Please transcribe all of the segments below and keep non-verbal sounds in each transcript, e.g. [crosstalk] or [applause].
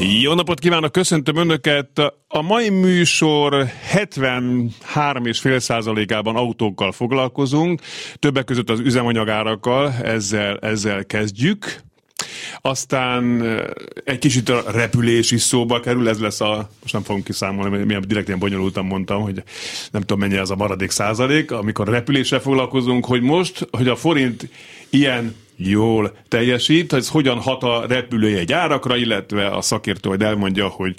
Jó napot kívánok, köszöntöm Önöket! A mai műsor 73,5%-ában autókkal foglalkozunk, többek között az üzemanyagárakkal, ezzel, ezzel kezdjük. Aztán egy kicsit a repülés is szóba kerül, ez lesz a, most nem fogunk kiszámolni, mert milyen direkt ilyen bonyolultan mondtam, hogy nem tudom mennyi az a maradék százalék, amikor repüléssel foglalkozunk, hogy most, hogy a forint ilyen jól teljesít, ez hogyan hat a repülőjegy árakra, illetve a szakértő majd elmondja, hogy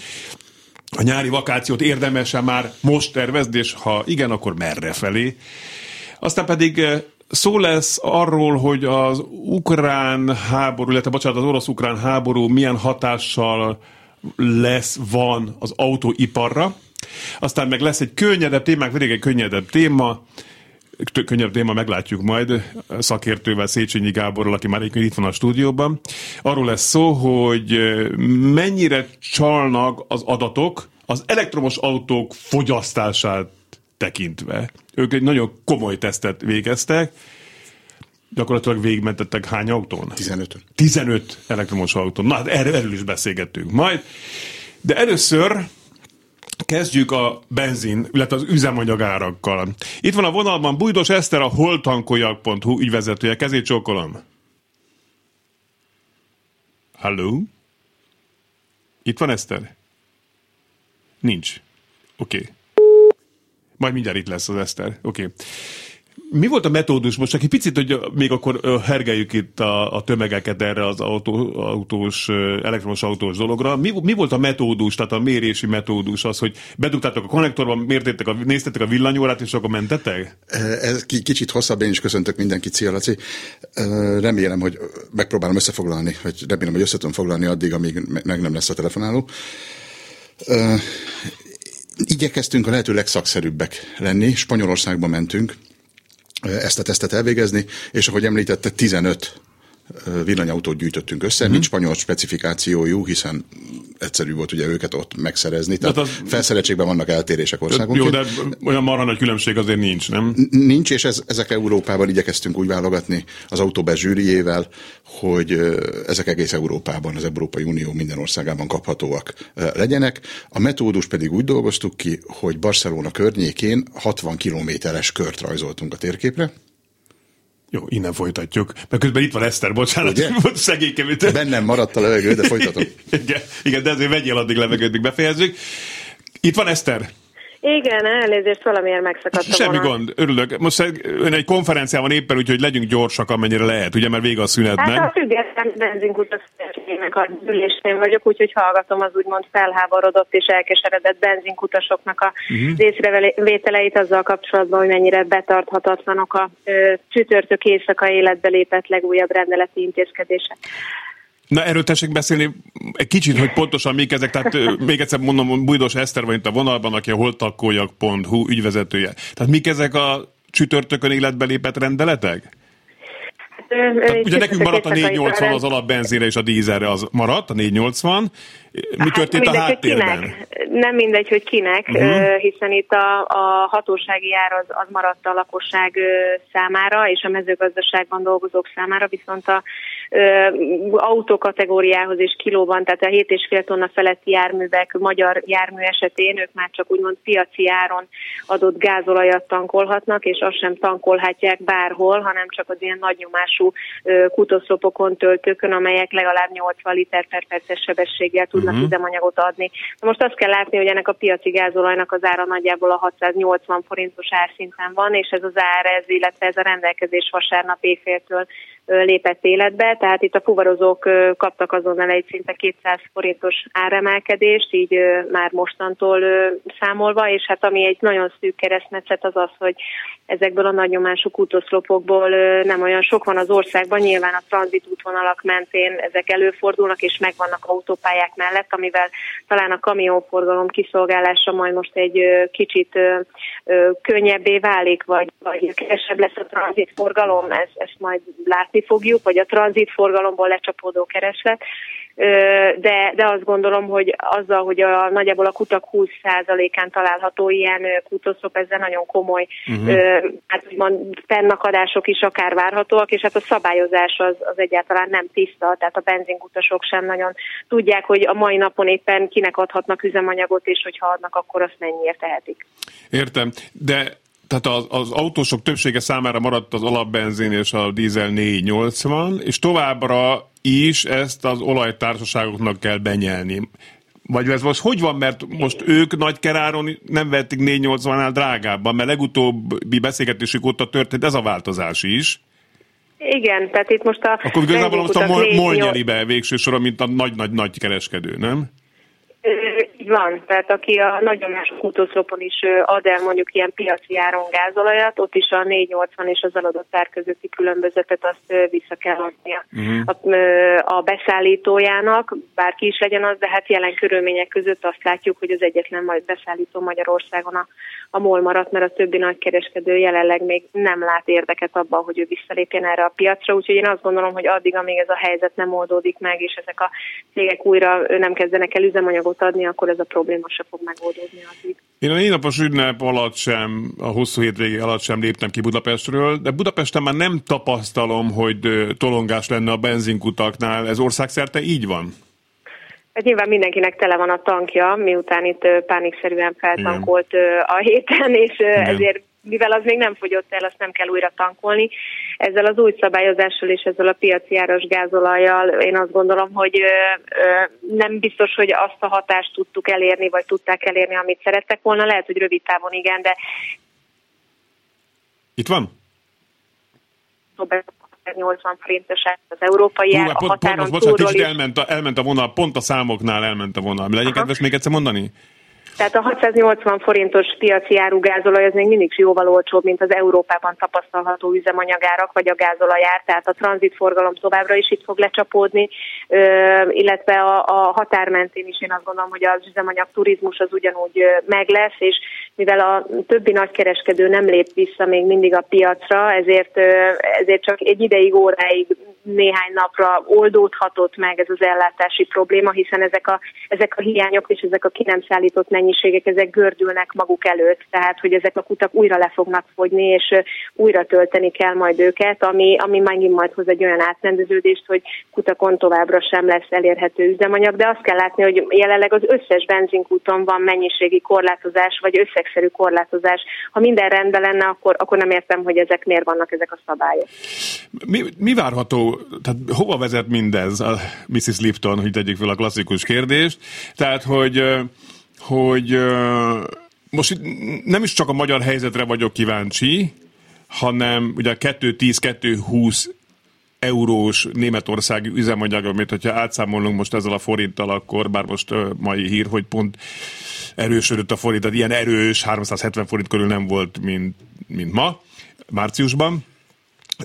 a nyári vakációt érdemesen már most tervezni, és ha igen, akkor merre felé. Aztán pedig eh, szó lesz arról, hogy az ukrán háború, illetve bocsánat, az orosz-ukrán háború milyen hatással lesz, van az autóiparra. Aztán meg lesz egy könnyedebb témák, végig egy könnyedebb téma, könnyebb téma, meglátjuk majd szakértővel, Széchenyi Gáborral, aki már itt van a stúdióban. Arról lesz szó, hogy mennyire csalnak az adatok az elektromos autók fogyasztását tekintve. Ők egy nagyon komoly tesztet végeztek, gyakorlatilag végigmentettek hány autón? 15. 15 elektromos autón. Na, hát erről, erről is beszélgettünk majd. De először Kezdjük a benzin, illetve az üzemanyagárakkal. Itt van a vonalban Bújdos Eszter, a holtankoljak.hu ügyvezetője. Kezét csókolom. Halló? Itt van Eszter? Nincs. Oké. Okay. Majd mindjárt itt lesz az Eszter. Oké. Okay. Mi volt a metódus? Most egy picit, hogy még akkor hergeljük itt a, a tömegeket erre az autó, autós, elektromos autós dologra. Mi, mi volt a metódus, tehát a mérési metódus? Az, hogy bedugtátok a konnektorba, mértétek a, néztetek a villanyórát, és akkor mentetek? Ez kicsit hosszabb, én is köszöntök mindenkit, szia Laci. Remélem, hogy megpróbálom összefoglalni, vagy remélem, hogy össze tudom foglalni addig, amíg meg nem lesz a telefonáló. Igyekeztünk a lehető legszakszerűbbek lenni. Spanyolországba mentünk, ezt a tesztet elvégezni, és ahogy említette, 15 villanyautót gyűjtöttünk össze, uh-huh. mint spanyol specifikációjú, hiszen egyszerű volt ugye őket ott megszerezni. Tehát hát az... felszereltségben vannak eltérések országonként. Jó, de olyan marha nagy különbség azért nincs, nem? Nincs, és ez, ezek Európában igyekeztünk úgy válogatni az autóbe zsűriével, hogy ezek egész Európában, az Európai Unió minden országában kaphatóak legyenek. A metódus pedig úgy dolgoztuk ki, hogy Barcelona környékén 60 kilométeres kört rajzoltunk a térképre, jó, innen folytatjuk. Mert közben itt van Eszter, bocsánat, Ugye? [laughs] szegénykevő. Bennem maradt a levegő, de folytatom. [laughs] igen, igen, de azért vegyél addig levegőt, míg befejezzük. Itt van Eszter. Igen, elnézést, valamiért megszakadt Semmi gond, örülök. Most ön egy konferencián van éppen, úgyhogy legyünk gyorsak, amennyire lehet, ugye, mert vége a szünetnek. Hát a független benzinkutas a ülésnél vagyok, úgyhogy hallgatom az úgymond felháborodott és elkeseredett benzinkutasoknak a uh-huh. részrevételeit azzal kapcsolatban, hogy mennyire betarthatatlanok a ö, csütörtök éjszaka életbe lépett legújabb rendeleti intézkedések. Na erről tessék beszélni egy kicsit, hogy pontosan mik ezek, tehát [laughs] még egyszer mondom, Bújdos Eszter van itt a vonalban, aki a holtakoljak.hu ügyvezetője. Tehát mik ezek a csütörtökön életbe lépett rendeletek? Tehát ugye nekünk maradt a 480 az alapbenzére és a dízelre az maradt, a 480. Mi hát történt a háttérben? Kinek. Nem mindegy, hogy kinek, uh-huh. hiszen itt a, a hatósági ár az, az maradt a lakosság számára, és a mezőgazdaságban dolgozók számára, viszont a autókategóriához és kilóban, tehát a 7,5 tonna feletti járművek, magyar jármű esetén ők már csak úgymond piaci áron adott gázolajat tankolhatnak, és azt sem tankolhatják bárhol, hanem csak az ilyen nagynyomású kutoszlopokon, töltőkön, amelyek legalább 80 liter per perces sebességgel tudnak uh-huh. üzemanyagot adni. Most azt kell látni, hogy ennek a piaci gázolajnak az ára nagyjából a 680 forintos árszinten van, és ez az ár, ez, illetve ez a rendelkezés vasárnap éjféltől lépett életbe, tehát itt a fuvarozók kaptak azonnal egy szinte 200 forintos áremelkedést, így már mostantól számolva, és hát ami egy nagyon szűk keresztmetszet az az, hogy ezekből a nagynyomású kutoszlopokból nem olyan sok van az országban, nyilván a tranzit útvonalak mentén ezek előfordulnak, és megvannak autópályák mellett, amivel talán a kamionforgalom kiszolgálása majd most egy kicsit könnyebbé válik, vagy, vagy kevesebb lesz a tranzitforgalom, ezt, ezt majd látni fogjuk, vagy a tranzitforgalomból lecsapódó kereslet de, de azt gondolom, hogy azzal, hogy a, nagyjából a kutak 20%-án található ilyen kutoszop, ezzel nagyon komoly uh-huh. hát úgymond fennakadások is akár várhatóak, és hát a szabályozás az, az egyáltalán nem tiszta, tehát a benzinkutasok sem nagyon tudják, hogy a mai napon éppen kinek adhatnak üzemanyagot, és hogyha adnak, akkor azt mennyiért tehetik. Értem, de tehát az, az autósok többsége számára maradt az alapbenzin és a dízel 480, és továbbra is ezt az olajtársaságoknak kell benyelni. Vagy ez most hogy van, mert most ők nagy keráron nem vették 480-nál drágábban, mert legutóbbi beszélgetésük óta történt ez a változás is. Igen, tehát itt most a... Akkor igazából most a MOL nyeli be végső soron, mint a nagy-nagy-nagy kereskedő, nem? Így van, tehát aki a nagyon más kutószlopon is ad el mondjuk ilyen piaci áron gázolajat, ott is a 480 és az eladott ár közötti különbözetet azt vissza kell adnia uh-huh. a, a beszállítójának, bárki is legyen az, de hát jelen körülmények között azt látjuk, hogy az egyetlen majd beszállító Magyarországon a, a MOL maradt, mert a többi nagykereskedő jelenleg még nem lát érdeket abban, hogy ő visszalépjen erre a piacra, úgyhogy én azt gondolom, hogy addig, amíg ez a helyzet nem oldódik meg, és ezek a cégek újra nem kezdenek el üzemanyagot adni, akkor ez a probléma se fog megoldódni addig. Én a négy napos ünnep alatt sem, a hosszú hétvégi alatt sem léptem ki Budapestről, de Budapesten már nem tapasztalom, hogy tolongás lenne a benzinkutaknál. Ez országszerte így van? Hát nyilván mindenkinek tele van a tankja, miután itt pánikszerűen feltankolt Igen. a héten, és Igen. ezért mivel az még nem fogyott el, azt nem kell újra tankolni. Ezzel az új szabályozással és ezzel a piaci áras gázolajjal én azt gondolom, hogy nem biztos, hogy azt a hatást tudtuk elérni, vagy tudták elérni, amit szerettek volna. Lehet, hogy rövid távon igen, de... Itt van? 80 forintos az európai ár, a határon pont, pont, most, elment, a, elment a vonal, pont a számoknál elment a vonal. Legyen kedves még egyszer mondani? Tehát a 680 forintos piaci árugázolaj az még mindig jóval olcsóbb, mint az Európában tapasztalható üzemanyagárak vagy a gázolajár, tehát a tranzitforgalom továbbra is itt fog lecsapódni, illetve a, a határ mentén is én azt gondolom, hogy az üzemanyag turizmus az ugyanúgy meg lesz, és mivel a többi nagykereskedő nem lép vissza még mindig a piacra, ezért, ezért csak egy ideig, óráig, néhány napra oldódhatott meg ez az ellátási probléma, hiszen ezek a, ezek a hiányok és ezek a ki nem szállított mennyiségek, ezek gördülnek maguk előtt, tehát hogy ezek a kutak újra le fognak fogyni, és újra tölteni kell majd őket, ami, ami megint majd hoz egy olyan átrendeződést, hogy kutakon továbbra sem lesz elérhető üzemanyag, de azt kell látni, hogy jelenleg az összes benzinkúton van mennyiségi korlátozás, vagy összegszerű korlátozás. Ha minden rendben lenne, akkor, akkor nem értem, hogy ezek miért vannak ezek a szabályok. Mi, mi várható, tehát hova vezet mindez, a Mrs. Lipton, hogy tegyük fel a klasszikus kérdést, tehát hogy hogy most itt nem is csak a magyar helyzetre vagyok kíváncsi, hanem ugye a 2-10-2-20 eurós németországi üzemanyag, amit hogyha átszámolunk most ezzel a forinttal, akkor bár most mai hír, hogy pont erősödött a forint, tehát ilyen erős 370 forint körül nem volt, mint, mint ma, márciusban.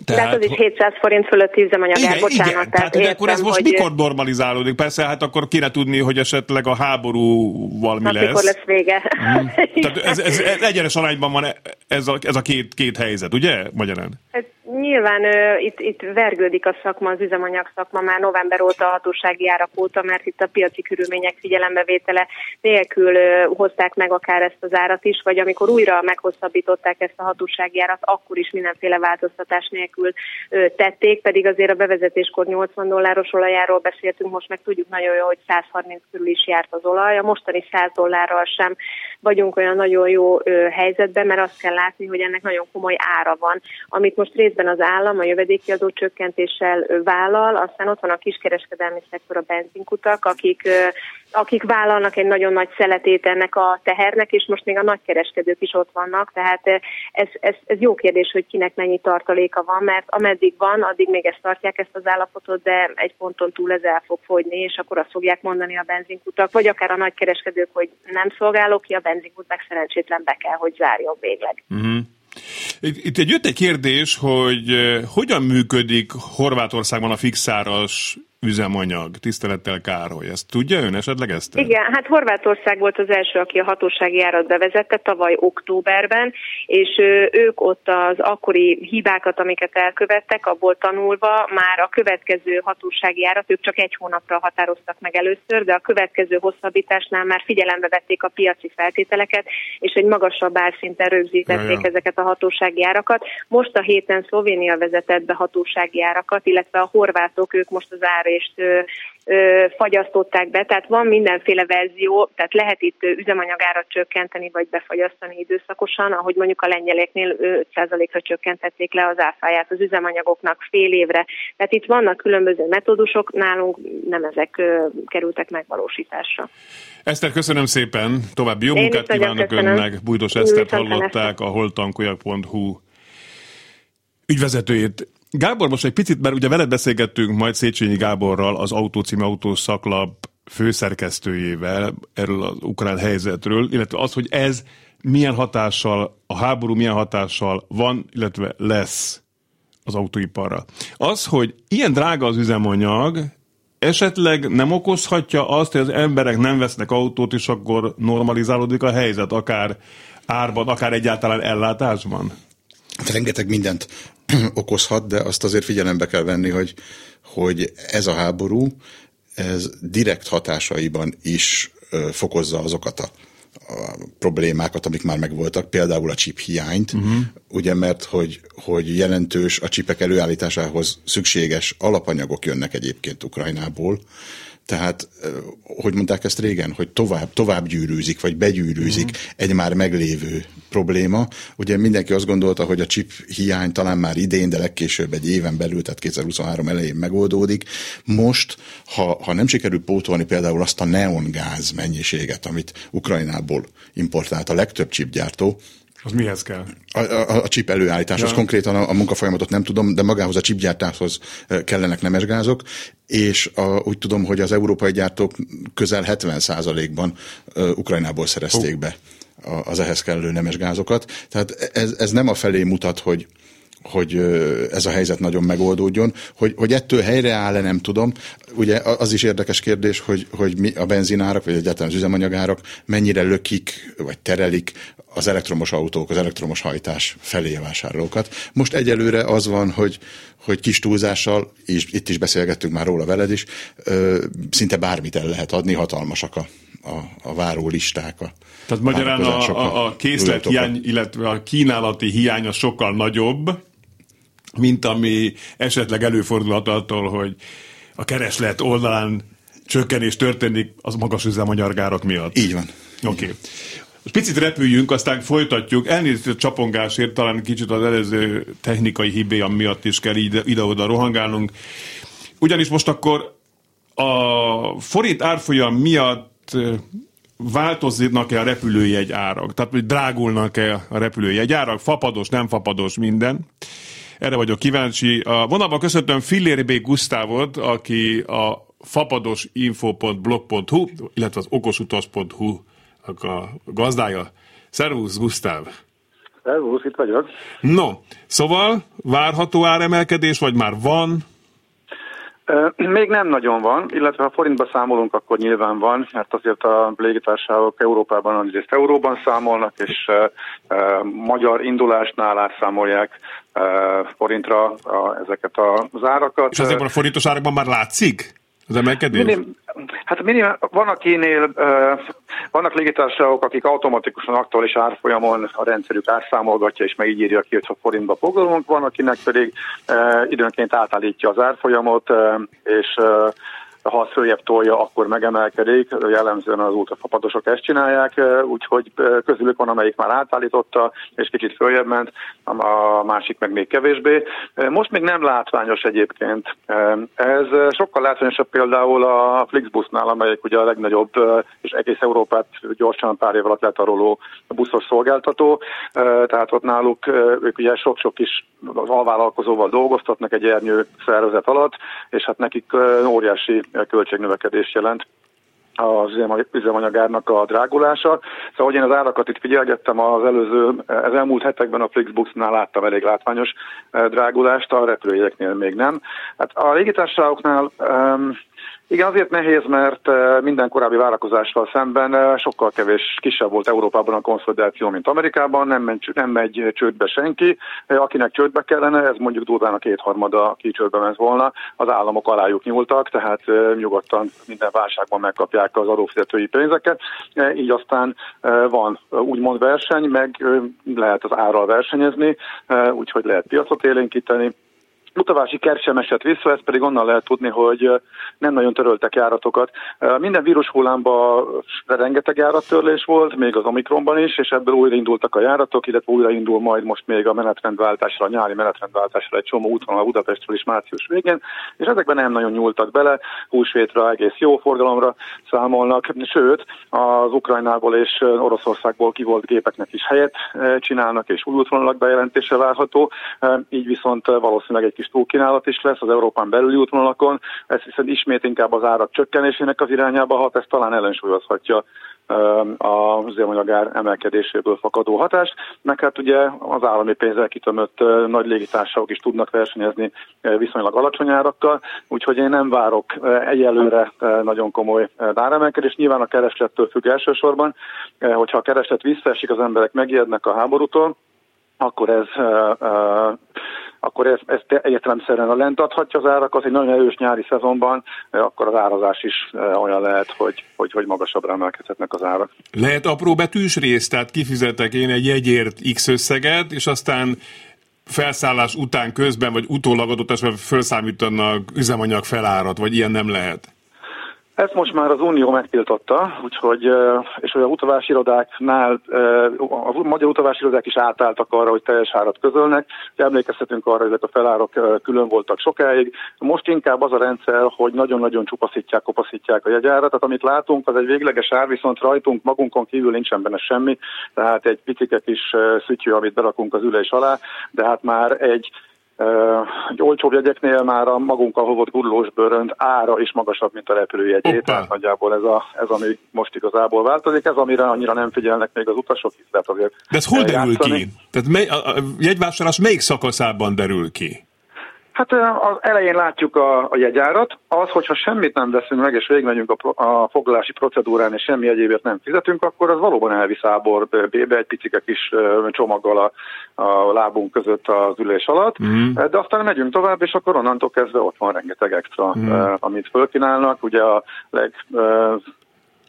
Tehát, Tehát az is 700 forint fölött üzemanyag igen, bocsánat. Igen, tehát, tehát akkor ez most hogy... mikor normalizálódik? Persze, hát akkor kéne tudni, hogy esetleg a háborúval mi hát, lesz. mikor lesz vége. Hmm. [laughs] Tehát ez, ez, ez egyenes arányban van ez a, ez a két, két helyzet, ugye, magyarán? Ez nyilván uh, itt, itt vergődik a szakma, az üzemanyag szakma már november óta, hatósági árak óta, mert itt a piaci körülmények figyelembevétele nélkül uh, hozták meg akár ezt az árat is, vagy amikor újra meghosszabbították ezt a hatósági árat, akkor is mindenféle változtatás nélkül nélkül tették, pedig azért a bevezetéskor 80 dolláros olajáról beszéltünk, most meg tudjuk nagyon jó, hogy 130 körül is járt az olaj. A mostani 100 dollárral sem vagyunk olyan nagyon jó helyzetben, mert azt kell látni, hogy ennek nagyon komoly ára van, amit most részben az állam a jövedéki adó csökkentéssel vállal, aztán ott van a kiskereskedelmi szektor, a benzinkutak, akik, akik vállalnak egy nagyon nagy szeletét ennek a tehernek, és most még a nagykereskedők is ott vannak, tehát ez, ez, ez jó kérdés, hogy kinek mennyi tartaléka van, mert ameddig van, addig még ezt tartják ezt az állapotot, de egy ponton túl ez el fog fogyni, és akkor azt fogják mondani a benzinkutak, vagy akár a nagykereskedők, hogy nem szolgálok ki, a benzinkut meg szerencsétlen be kell, hogy zárjon végleg. Uh-huh. Itt jött egy kérdés, hogy hogyan működik Horvátországban a fixáras üzemanyag. Tisztelettel Károly. Ezt tudja ön esetleg ezt? Igen, hát Horvátország volt az első, aki a hatósági árat bevezette tavaly októberben, és ők ott az akkori hibákat, amiket elkövettek, abból tanulva már a következő hatósági árat, ők csak egy hónapra határoztak meg először, de a következő hosszabbításnál már figyelembe vették a piaci feltételeket, és egy magasabb árszinten rögzítették ja, ja. ezeket a hatósági árakat. Most a héten Szlovénia vezetett be hatósági árakat, illetve a horvátok, ők most az árést fagyasztották be, tehát van mindenféle verzió, tehát lehet itt üzemanyagárat csökkenteni, vagy befagyasztani időszakosan, ahogy mondjuk a lengyeleknél 5%-ra csökkentették le az áfáját az üzemanyagoknak fél évre. Tehát itt vannak különböző metódusok, nálunk nem ezek kerültek megvalósításra. Eszter, köszönöm szépen, további jó munkát kívánok köszönöm. önnek. Bújdos Esztert hallották, a holtankolyak.hu ügyvezetőjét. Gábor, most egy picit, mert ugye veled beszélgettünk majd Széchenyi Gáborral, az Autó szaklap főszerkesztőjével erről az ukrán helyzetről, illetve az, hogy ez milyen hatással, a háború milyen hatással van, illetve lesz az autóiparra. Az, hogy ilyen drága az üzemanyag, esetleg nem okozhatja azt, hogy az emberek nem vesznek autót, és akkor normalizálódik a helyzet, akár árban, akár egyáltalán ellátásban? Hát rengeteg mindent [clears throat] okozhat, de azt azért figyelembe kell venni, hogy, hogy ez a háború, ez direkt hatásaiban is fokozza azokat a a problémákat, amik már megvoltak, például a chip hiányt, uh-huh. ugye mert hogy, hogy jelentős a csipek előállításához szükséges alapanyagok jönnek egyébként Ukrajnából, tehát, hogy mondták ezt régen, hogy tovább, tovább gyűrűzik, vagy begyűrűzik uh-huh. egy már meglévő probléma. Ugye mindenki azt gondolta, hogy a chip hiány talán már idén, de legkésőbb egy éven belül, tehát 2023 elején megoldódik. Most, ha, ha nem sikerül pótolni például azt a neongáz mennyiséget, amit Ukrajnából importált a legtöbb chipgyártó, az mihez kell? A, a, a chip előállításhoz, ja. konkrétan a, a munkafolyamatot nem tudom, de magához a chipgyártáshoz kellenek nemesgázok, és a, úgy tudom, hogy az európai gyártók közel 70%-ban Ukrajnából szerezték oh. be az ehhez kellő nemesgázokat. Tehát ez, ez nem a felé mutat, hogy, hogy ez a helyzet nagyon megoldódjon. Hogy, hogy ettől helyreáll-e, nem tudom. Ugye az is érdekes kérdés, hogy, hogy mi a benzinárak, vagy egyáltalán az üzemanyagárak mennyire lökik, vagy terelik az elektromos autók, az elektromos hajtás felé a vásárlókat. Most egyelőre az van, hogy, hogy kis túlzással, és itt is beszélgettünk már róla veled is, szinte bármit el lehet adni, hatalmasak a, a, a váró listák. A Tehát magyarán a, a, a készlet hiány, illetve a kínálati hiánya sokkal nagyobb, mint ami esetleg előfordulhat attól, hogy a kereslet oldalán csökkenés történik az magas üzemanyargárak miatt. Így van. Oké. Okay. Most picit repüljünk, aztán folytatjuk. Elnézést a csapongásért, talán kicsit az előző technikai hibéja miatt is kell ide, ide-oda rohangálnunk. Ugyanis most akkor a forint árfolyam miatt változnak-e a repülőjegy árak? Tehát, hogy drágulnak-e a repülőjegy árak? Fapados, nem fapados, minden. Erre vagyok kíváncsi. A vonalban köszöntöm Fillér B. Gusztávot, aki a fapadosinfo.blog.hu, illetve az okosutas.hu a gazdája. Szervusz, Gusztáv! Szervusz, itt vagyok. No, szóval várható áremelkedés, vagy már van? Még nem nagyon van, illetve ha forintba számolunk, akkor nyilván van, mert azért a légitársaságok Európában azért euróban számolnak, és magyar indulásnál átszámolják forintra a, ezeket az árakat. És azért a forintos árakban már látszik? Az emelkedés? Minim, hát minim, van akinél, vannak légitársaságok, akik automatikusan aktuális árfolyamon a rendszerük árszámolgatja, és meg így írja ki, hogy ha forintba foglalunk, van akinek pedig időnként átállítja az árfolyamot, és ha az följebb tolja, akkor megemelkedik. Jellemzően az ultrafapadosok ezt csinálják, úgyhogy közülük van, amelyik már átállította, és kicsit följebb ment, a másik meg még kevésbé. Most még nem látványos egyébként. Ez sokkal látványosabb például a Flixbusnál, amelyik ugye a legnagyobb és egész Európát gyorsan pár év alatt letaroló buszos szolgáltató. Tehát ott náluk ők ugye sok-sok is az alvállalkozóval dolgoztatnak egy ernyő szervezet alatt, és hát nekik óriási költségnövekedés jelent az üzemanyagárnak a drágulása. Szóval, hogy én az árakat itt figyelgettem az előző, az elmúlt hetekben a Flixbooksnál láttam elég látványos drágulást, a repülőjegyeknél még nem. Hát a légitársaságoknál um, igen, azért nehéz, mert eh, minden korábbi várakozással szemben eh, sokkal kevés kisebb volt Európában a konszolidáció, mint Amerikában, nem megy, nem megy csődbe senki, eh, akinek csődbe kellene, ez mondjuk durván a kétharmada, aki csődbe ment volna, az államok alájuk nyúltak, tehát nyugodtan minden válságban megkapják az adófizetői pénzeket, így aztán van úgymond verseny, meg lehet az árral versenyezni, úgyhogy lehet piacot élénkíteni, Utavási kert sem esett vissza, ezt pedig onnan lehet tudni, hogy nem nagyon töröltek járatokat. Minden vírus hullámban rengeteg járattörlés volt, még az Omikronban is, és ebből újraindultak a járatok, illetve újraindul majd most még a menetrendváltásra, a nyári menetrendváltásra egy csomó úton a Budapestről is március végén, és ezekben nem nagyon nyúltak bele, húsvétra egész jó forgalomra számolnak, sőt, az Ukrajnából és Oroszországból kivolt gépeknek is helyet csinálnak, és új útvonalak bejelentése várható, így viszont valószínűleg egy kis túlkínálat is lesz az Európán belüli útvonalakon, ez hiszen ismét inkább az árak csökkenésének az irányába hat, ez talán ellensúlyozhatja a üzemanyagár emelkedéséből fakadó hatást, meg hát ugye az állami pénzzel kitömött nagy légitársaságok is tudnak versenyezni viszonylag alacsony árakkal, úgyhogy én nem várok egyelőre nagyon komoly áremelkedést. Nyilván a kereslettől függ elsősorban, hogyha a kereslet visszaesik, az emberek megijednek a háborútól, akkor ez akkor ez, ez értelemszerűen a lent adhatja az árakat. Egy nagyon erős nyári szezonban, akkor az árazás is olyan lehet, hogy, hogy, hogy magasabbra emelkedhetnek az árak. Lehet apró betűs rész, tehát kifizetek én egy jegyért X összeget, és aztán felszállás után közben, vagy utólag adott esetben felszámítanak üzemanyag felárat, vagy ilyen nem lehet? Ezt most már az Unió megtiltotta, úgyhogy, és olyan utavási irodáknál, a magyar utavási irodák is átálltak arra, hogy teljes árat közölnek. Emlékezhetünk arra, hogy ezek a felárok külön voltak sokáig. Most inkább az a rendszer, hogy nagyon-nagyon csupaszítják, kopaszítják a jegyárat. Tehát amit látunk, az egy végleges ár, viszont rajtunk magunkon kívül nincsen benne semmi. Tehát egy picike kis szütyő, amit berakunk az ülés alá, de hát már egy egy olcsóbb jegyeknél már a magunkkal hovott gurulós bőrönt ára is magasabb, mint a repülőjegyé, tehát nagyjából ez, a, ez, ami most igazából változik, ez amire annyira nem figyelnek még az utasok, is lehet azért De ez hol derül ki? Tehát mely, a, a jegyvásárlás melyik szakaszában derül ki? Hát az elején látjuk a, a jegyárat, az, hogyha semmit nem veszünk meg, és végigmegyünk a, a foglalási procedúrán, és semmi egyébért nem fizetünk, akkor az valóban elvisz ábor bébe egy picike kis csomaggal a, a lábunk között az ülés alatt, mm. de aztán megyünk tovább, és akkor onnantól kezdve ott van rengeteg extra, mm. amit fölkínálnak. Ugye a leg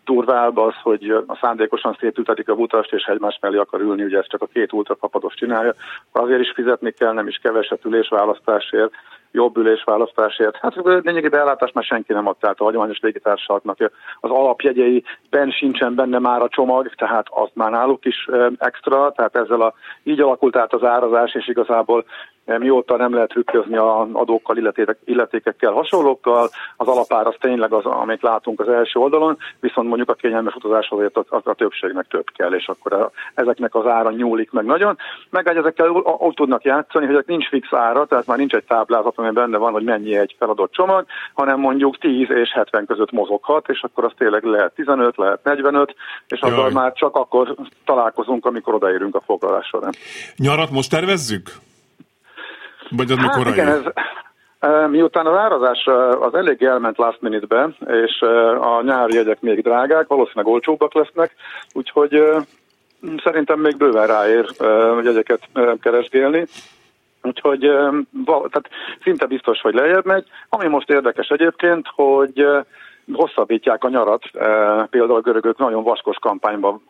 durvább az, hogy a szándékosan szétültetik a utast, és egymás mellé akar ülni, ugye ez csak a két ultrapapados csinálja, azért is fizetni kell, nem is keveset ülésválasztásért, jobb ülésválasztásért. Hát lényegében ellátást már senki nem adta át a hagyományos légitársaságnak. Az alapjegyeiben sincsen benne már a csomag, tehát azt már náluk is extra, tehát ezzel a, így alakult át az árazás, és igazából mióta nem lehet trükközni a adókkal, illetékek, illetékekkel, hasonlókkal, az alapár az tényleg az, amit látunk az első oldalon, viszont mondjuk a kényelmes utazás azért a, a, a többségnek több kell, és akkor a, ezeknek az ára nyúlik meg nagyon. Meg egy ezekkel úgy tudnak játszani, hogy nincs fix ára, tehát már nincs egy táblázat, ami benne van, hogy mennyi egy feladott csomag, hanem mondjuk 10 és 70 között mozoghat, és akkor az tényleg lehet 15, lehet 45, és akkor már csak akkor találkozunk, amikor odaérünk a foglalás során. Nyarat most tervezzük? Vagy az hát igen, ez, Miután az árazás az elég elment last minute-be, és a nyári jegyek még drágák, valószínűleg olcsóbbak lesznek, úgyhogy szerintem még bőven ráér jegyeket keresgélni. Úgyhogy tehát szinte biztos, hogy lejjebb megy. Ami most érdekes egyébként, hogy hosszabbítják a nyarat, e, például a görögök nagyon vaskos kampányban,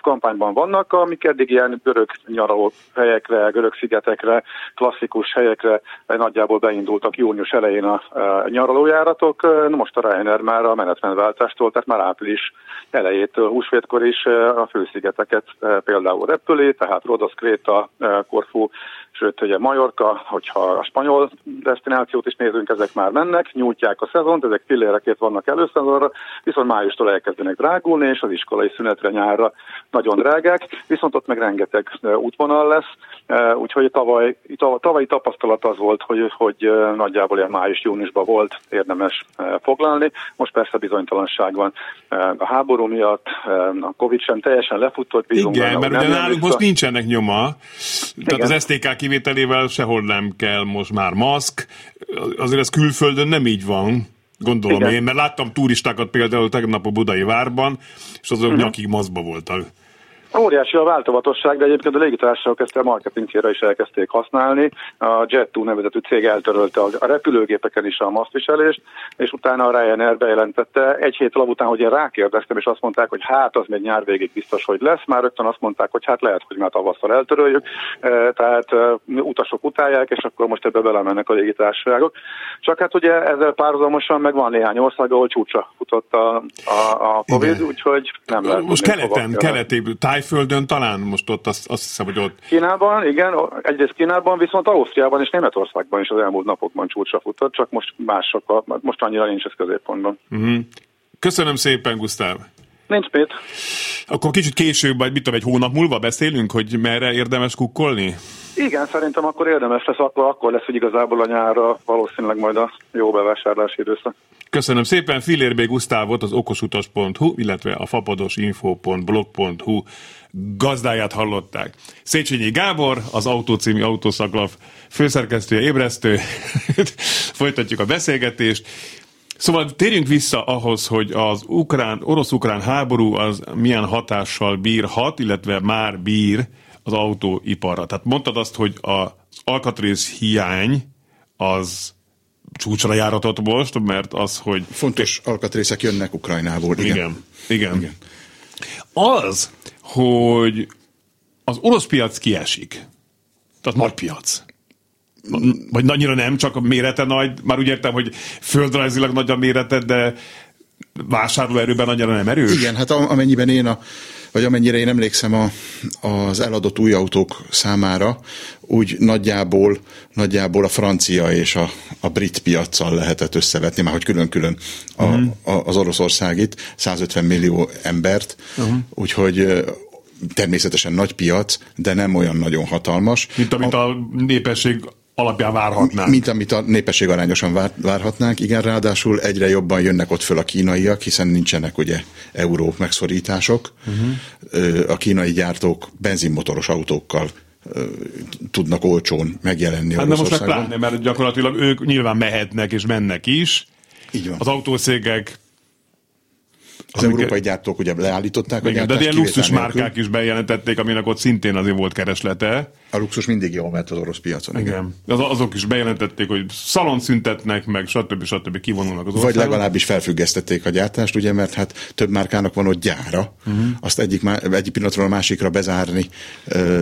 kampányban vannak, amik eddig ilyen görög nyaraló helyekre, görög szigetekre, klasszikus helyekre nagyjából beindultak június elején a nyaralójáratok. Most a Ryanair már a menetrendváltástól, tehát már április elejétől húsvétkor is a főszigeteket például repüli, tehát Rodos, Kréta, Korfu, sőt ugye Majorka, hogyha a spanyol destinációt is nézünk, ezek már mennek, nyújtják a szezont, ezek fillérekét vannak elő előszezonra, viszont májustól elkezdenek drágulni, és az iskolai szünetre nyárra nagyon drágák, viszont ott meg rengeteg útvonal lesz, úgyhogy tavaly, tavalyi tapasztalat az volt, hogy, hogy nagyjából ilyen május-júniusban volt érdemes foglalni, most persze bizonytalanság van a háború miatt, a Covid sem teljesen lefutott. Bízunk Igen, benne, mert ugye nálunk most nincsenek nyoma, tehát Igen. az STK kivételével sehol nem kell most már maszk, azért ez külföldön nem így van. Gondolom Igen. én, mert láttam turistákat például tegnap a Budai Várban, és azok uh-huh. nyakig maszkba voltak. Óriási a változatosság, de egyébként a légitársaságok ezt a marketingére is elkezdték használni. A Jet2 nevezetű cég eltörölte a repülőgépeken is a masztviselést, és utána a Ryanair bejelentette egy hét alatt után, hogy én rákérdeztem, és azt mondták, hogy hát az még nyár végig biztos, hogy lesz. Már rögtön azt mondták, hogy hát lehet, hogy már tavasszal eltöröljük, e, tehát e, utasok utálják, és akkor most ebbe belemennek a légitársaságok. Csak hát ugye ezzel párhuzamosan meg van néhány ország, ahol csúcsa futott a, a, a Covid, Igen. úgyhogy nem lehet. Most keleten, keleti, Tájföldön talán most ott azt, azt hiszem, hogy ott... Kínában, igen, egyrészt Kínában, viszont Ausztriában és Németországban is az elmúlt napokban csúcsra futott, csak most mások, most annyira nincs ez középpontban. Uh-huh. Köszönöm szépen, Gusztáv! Nincs mit. Akkor kicsit később, vagy mit tudom, egy hónap múlva beszélünk, hogy merre érdemes kukkolni? Igen, szerintem akkor érdemes lesz, akkor, akkor lesz, hogy igazából a nyárra valószínűleg majd a jó bevásárlási időszak. Köszönöm szépen, Filérbé Gusztávot, az okosutas.hu, illetve a fapadosinfo.blog.hu gazdáját hallották. Széchenyi Gábor, az Autócími Autószaklav főszerkesztője, ébresztő. [laughs] Folytatjuk a beszélgetést. Szóval térjünk vissza ahhoz, hogy az ukrán, orosz-ukrán háború az milyen hatással bírhat, illetve már bír az autóiparra. Tehát mondtad azt, hogy az alkatrész hiány az csúcsra járatott most, mert az, hogy... Fontos alkatrészek jönnek Ukrajnából. Igen. Igen. igen. igen. Az, hogy az orosz piac kiesik. Tehát nagy piac. Vagy annyira nem, csak a mérete nagy. Már úgy értem, hogy földrajzilag nagy a mérete, de vásárlóerőben annyira nem erős. Igen, hát amennyiben én a vagy amennyire én emlékszem a, az eladott új autók számára, úgy nagyjából, nagyjából a francia és a, a brit piaccal lehetett összevetni, már hogy külön-külön a, uh-huh. a, az Oroszországit, 150 millió embert, uh-huh. úgyhogy természetesen nagy piac, de nem olyan nagyon hatalmas. Mint amit a, a népesség alapján várhatnánk. Mint amit a népesség arányosan vár, várhatnánk, igen, ráadásul egyre jobban jönnek ott föl a kínaiak, hiszen nincsenek ugye euró megszorítások. Uh-huh. A kínai gyártók benzinmotoros autókkal tudnak olcsón megjelenni Hát de most meg pláne, mert gyakorlatilag ők nyilván mehetnek és mennek is. Így van. Az autószégek az Amik, európai gyártók ugye leállították igen, a gyártást. De ilyen luxus márkák is bejelentették, aminek ott szintén azért volt kereslete. A luxus mindig jól ment az orosz piacon. Igen. igen. Az, azok is bejelentették, hogy szalon szüntetnek, meg stb. stb. kivonulnak az országon. Vagy legalábbis felfüggesztették a gyártást, ugye, mert hát több márkának van ott gyára, uh-huh. azt egyik, egyik pillanatról a másikra bezárni,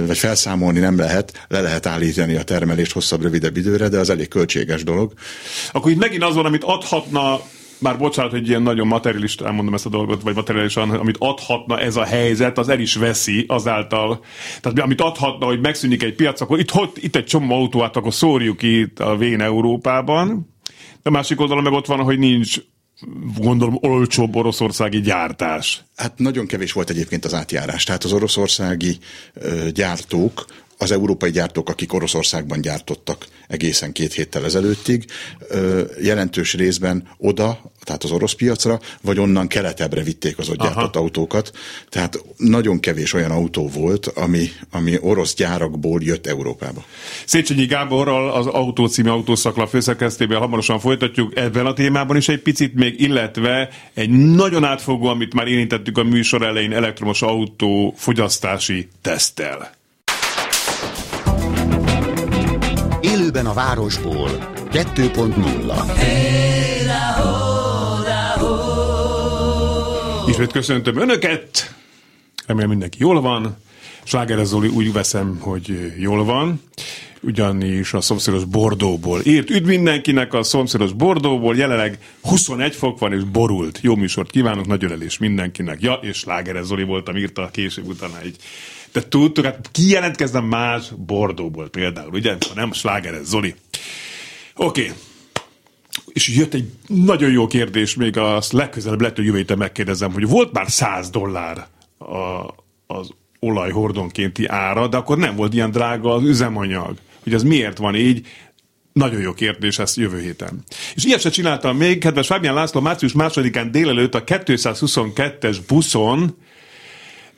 vagy felszámolni nem lehet, le lehet állítani a termelést hosszabb, rövidebb időre, de az elég költséges dolog. Akkor itt megint az van, amit adhatna bár bocsánat, hogy ilyen nagyon materialista elmondom ezt a dolgot, vagy materialisan, amit adhatna ez a helyzet, az el is veszi azáltal. Tehát amit adhatna, hogy megszűnik egy piac, akkor itt, ott, itt egy csomó autóát, akkor szórjuk itt a vén Európában. De másik oldalon meg ott van, hogy nincs gondolom olcsóbb oroszországi gyártás. Hát nagyon kevés volt egyébként az átjárás. Tehát az oroszországi ö, gyártók az európai gyártók, akik Oroszországban gyártottak egészen két héttel ezelőttig, jelentős részben oda, tehát az orosz piacra, vagy onnan keletebbre vitték az ott Aha. gyártott autókat. Tehát nagyon kevés olyan autó volt, ami, ami orosz gyárakból jött Európába. Széchenyi Gáborral az Autó című autószakla főszerkesztében hamarosan folytatjuk ebben a témában is egy picit még, illetve egy nagyon átfogó, amit már érintettük a műsor elején, elektromos autó fogyasztási tesztel. Élőben a városból 2.0 Ismét köszöntöm Önöket! Remélem mindenki jól van. Sláger Zoli úgy veszem, hogy jól van ugyanis a szomszédos Bordóból írt. Üdv mindenkinek a szomszédos Bordóból, jelenleg 21 fok van és borult. Jó műsort kívánok, nagy ölelés mindenkinek. Ja, és Sláger Zoli voltam, írta később utána egy de tudtuk, hát ki jelentkezne más Bordóból például, ugye? Ha nem, sláger ez, Zoli. Oké. Okay. és jött egy nagyon jó kérdés, még azt legközelebb lehet, hogy jövő héten megkérdezem, hogy volt már 100 dollár a, az olaj hordonkénti ára, de akkor nem volt ilyen drága az üzemanyag. Hogy az miért van így, nagyon jó kérdés, ezt jövő héten. És ilyet se csináltam még, kedves Fábián László, március másodikán délelőtt a 222-es buszon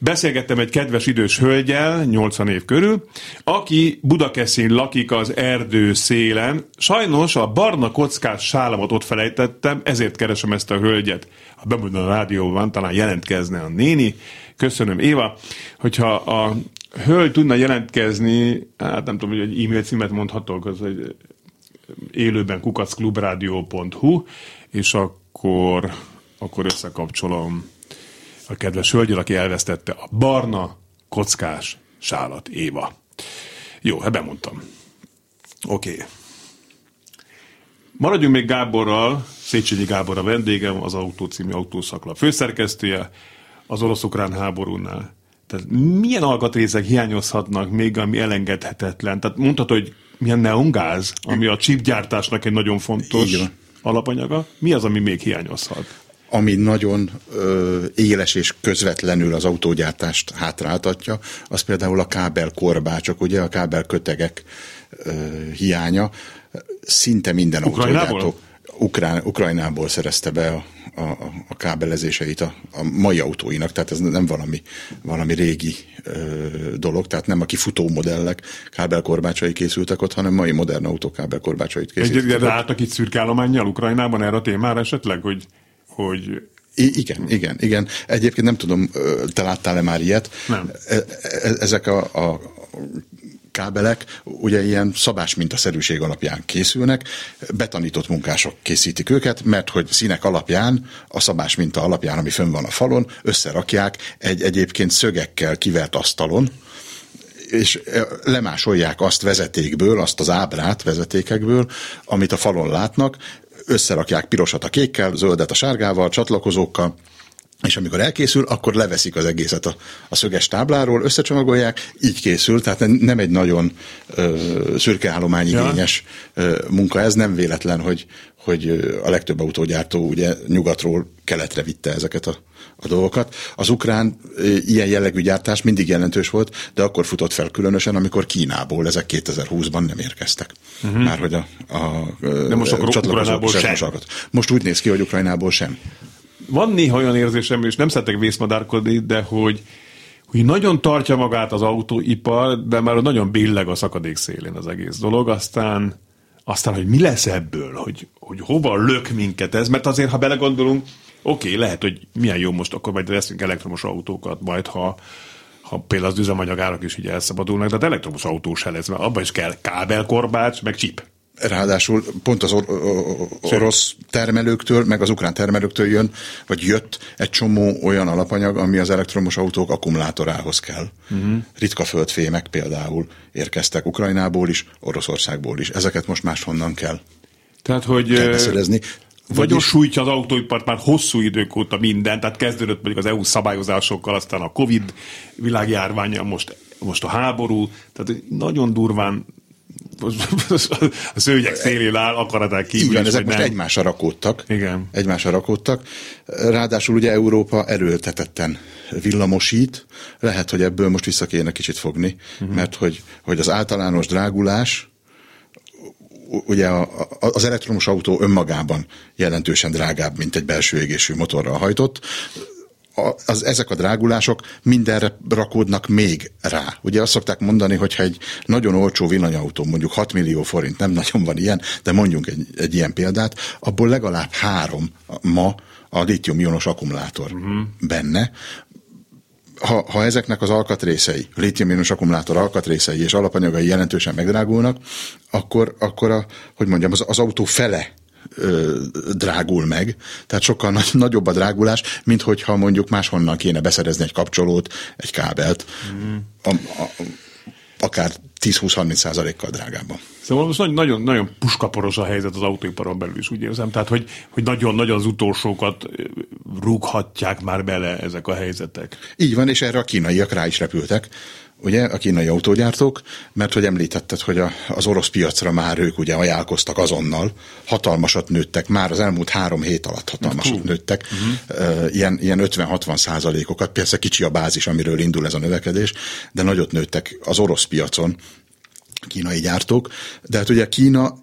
beszélgettem egy kedves idős hölgyel, 80 év körül, aki Budakeszin lakik az erdő szélen. Sajnos a barna kockás sálamot ott felejtettem, ezért keresem ezt a hölgyet. Ha bemondom a rádióban, talán jelentkezne a néni. Köszönöm, Éva. Hogyha a hölgy tudna jelentkezni, hát nem tudom, hogy egy e-mail címet mondhatok, az egy élőben kukacklubrádió.hu, és akkor, akkor összekapcsolom a kedves hölgyel, aki elvesztette a barna kockás sálat, Éva. Jó, hát bemondtam. Oké. Okay. Maradjunk még Gáborral, Széchenyi Gábor a vendégem, az Autó című autószakla főszerkesztője, az orosz-ukrán háborúnál. Tehát milyen alkatrészek hiányozhatnak még, ami elengedhetetlen? Tehát mondhatod, hogy milyen neongáz, ami a chipgyártásnak egy nagyon fontos alapanyaga. Mi az, ami még hiányozhat? Ami nagyon ö, éles és közvetlenül az autógyártást hátráltatja, az például a kábelkorbácsok, ugye a kábelkötegek ö, hiánya. Szinte minden autógyártó Ukrán, Ukrajnából szerezte be a, a, a kábelezéseit a, a mai autóinak, tehát ez nem valami, valami régi ö, dolog, tehát nem a kifutó modellek kábelkorbácsai készültek ott, hanem mai modern autó kábelkorbácsait készültek. Egy, álltak itt szürkállományjal Ukrajnában erre a témára esetleg, hogy, hogy I- igen, igen, igen. Egyébként nem tudom, te láttál-e már ilyet? Nem. E, e, ezek a, a kábelek ugye ilyen szabás mintaszerűség alapján készülnek, betanított munkások készítik őket, mert hogy színek alapján, a szabás minta alapján, ami fönn van a falon, összerakják egy egyébként szögekkel kivert asztalon, és lemásolják azt vezetékből, azt az ábrát vezetékekből, amit a falon látnak, összerakják pirosat a kékkel, zöldet a sárgával, csatlakozókkal, és amikor elkészül, akkor leveszik az egészet a, a szöges tábláról, összecsomagolják, így készül, tehát nem egy nagyon ö, szürkeállományigényes ja. munka ez, nem véletlen, hogy, hogy a legtöbb autógyártó ugye nyugatról keletre vitte ezeket a, a dolgokat. Az ukrán ilyen jellegű gyártás mindig jelentős volt, de akkor futott fel különösen, amikor Kínából ezek 2020-ban nem érkeztek. Uh-huh. Már hogy a, a, de most akkor Ukrajnából sem. Most úgy néz ki, hogy Ukrajnából sem van néha olyan érzésem, és nem szeretek vészmadárkodni, de hogy, hogy nagyon tartja magát az autóipar, de már nagyon billeg a szakadék szélén az egész dolog, aztán aztán, hogy mi lesz ebből, hogy, hogy hova lök minket ez, mert azért, ha belegondolunk, oké, lehet, hogy milyen jó most, akkor majd leszünk elektromos autókat, majd ha, ha például az üzemanyagárak is így elszabadulnak, de az elektromos autó se lesz, mert abban is kell kábelkorbács, meg chip. Ráadásul pont az or- orosz termelőktől, meg az ukrán termelőktől jön, vagy jött egy csomó olyan alapanyag, ami az elektromos autók akkumulátorához kell. Uh-huh. Ritka földfémek például érkeztek Ukrajnából is, Oroszországból is. Ezeket most máshonnan kell. Tehát, hogy kell beszerezni. Vagyis... sújtja az autóipart már hosszú idők óta minden, tehát kezdődött mondjuk az EU szabályozásokkal, aztán a Covid világjárványa, most, most a háború, tehát nagyon durván a szőnyek szélén áll, akaratán kívül Igen, ezek most nem. egymásra rakódtak. Igen. Egymásra rakódtak. Ráadásul ugye Európa erőltetetten villamosít. Lehet, hogy ebből most vissza kéne kicsit fogni, uh-huh. mert hogy, hogy az általános drágulás ugye a, a, az elektromos autó önmagában jelentősen drágább, mint egy belső égésű motorral hajtott az, ezek a drágulások mindenre rakódnak még rá. Ugye azt szokták mondani, hogyha egy nagyon olcsó villanyautó, mondjuk 6 millió forint, nem nagyon van ilyen, de mondjunk egy, egy ilyen példát, abból legalább három ma a litium-ionos akkumulátor uh-huh. benne, ha, ha ezeknek az alkatrészei, litium-ionos akkumulátor alkatrészei és alapanyagai jelentősen megdrágulnak, akkor, akkor a, hogy mondjam, az, az autó fele ö, drágul meg, tehát sokkal nagy, nagyobb a drágulás, mint hogyha mondjuk máshonnan kéne beszerezni egy kapcsolót, egy kábelt, mm. a, a, akár 10-20-30 százalékkal drágábban. Szóval most nagyon, nagyon, nagyon puskaporos a helyzet az autóiparon belül is, úgy érzem. Tehát, hogy, hogy nagyon-nagyon az utolsókat rúghatják már bele ezek a helyzetek. Így van, és erre a kínaiak rá is repültek, ugye, a kínai autógyártók, mert hogy említetted, hogy a, az orosz piacra már ők ugye ajánlkoztak azonnal, hatalmasat nőttek, már az elmúlt három hét alatt hatalmasat Hú. nőttek, uh-huh. ilyen, ilyen 50-60 százalékokat, persze kicsi a bázis, amiről indul ez a növekedés, de nagyot nőttek az orosz piacon, kínai gyártók, de hát ugye Kína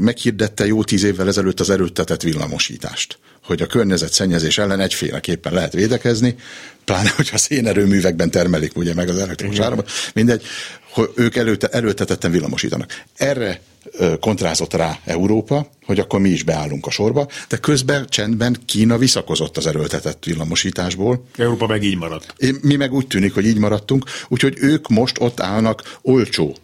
meghirdette jó tíz évvel ezelőtt az erőltetett villamosítást, hogy a környezetszennyezés ellen egyféleképpen lehet védekezni, pláne, [laughs] hogyha szénerőművekben termelik ugye meg az elektromos áramot, mindegy, hogy ők előte, erőltetetten villamosítanak. Erre kontrázott rá Európa, hogy akkor mi is beállunk a sorba, de közben csendben Kína visszakozott az erőltetett villamosításból. Európa meg így maradt. Mi meg úgy tűnik, hogy így maradtunk, úgyhogy ők most ott állnak olcsó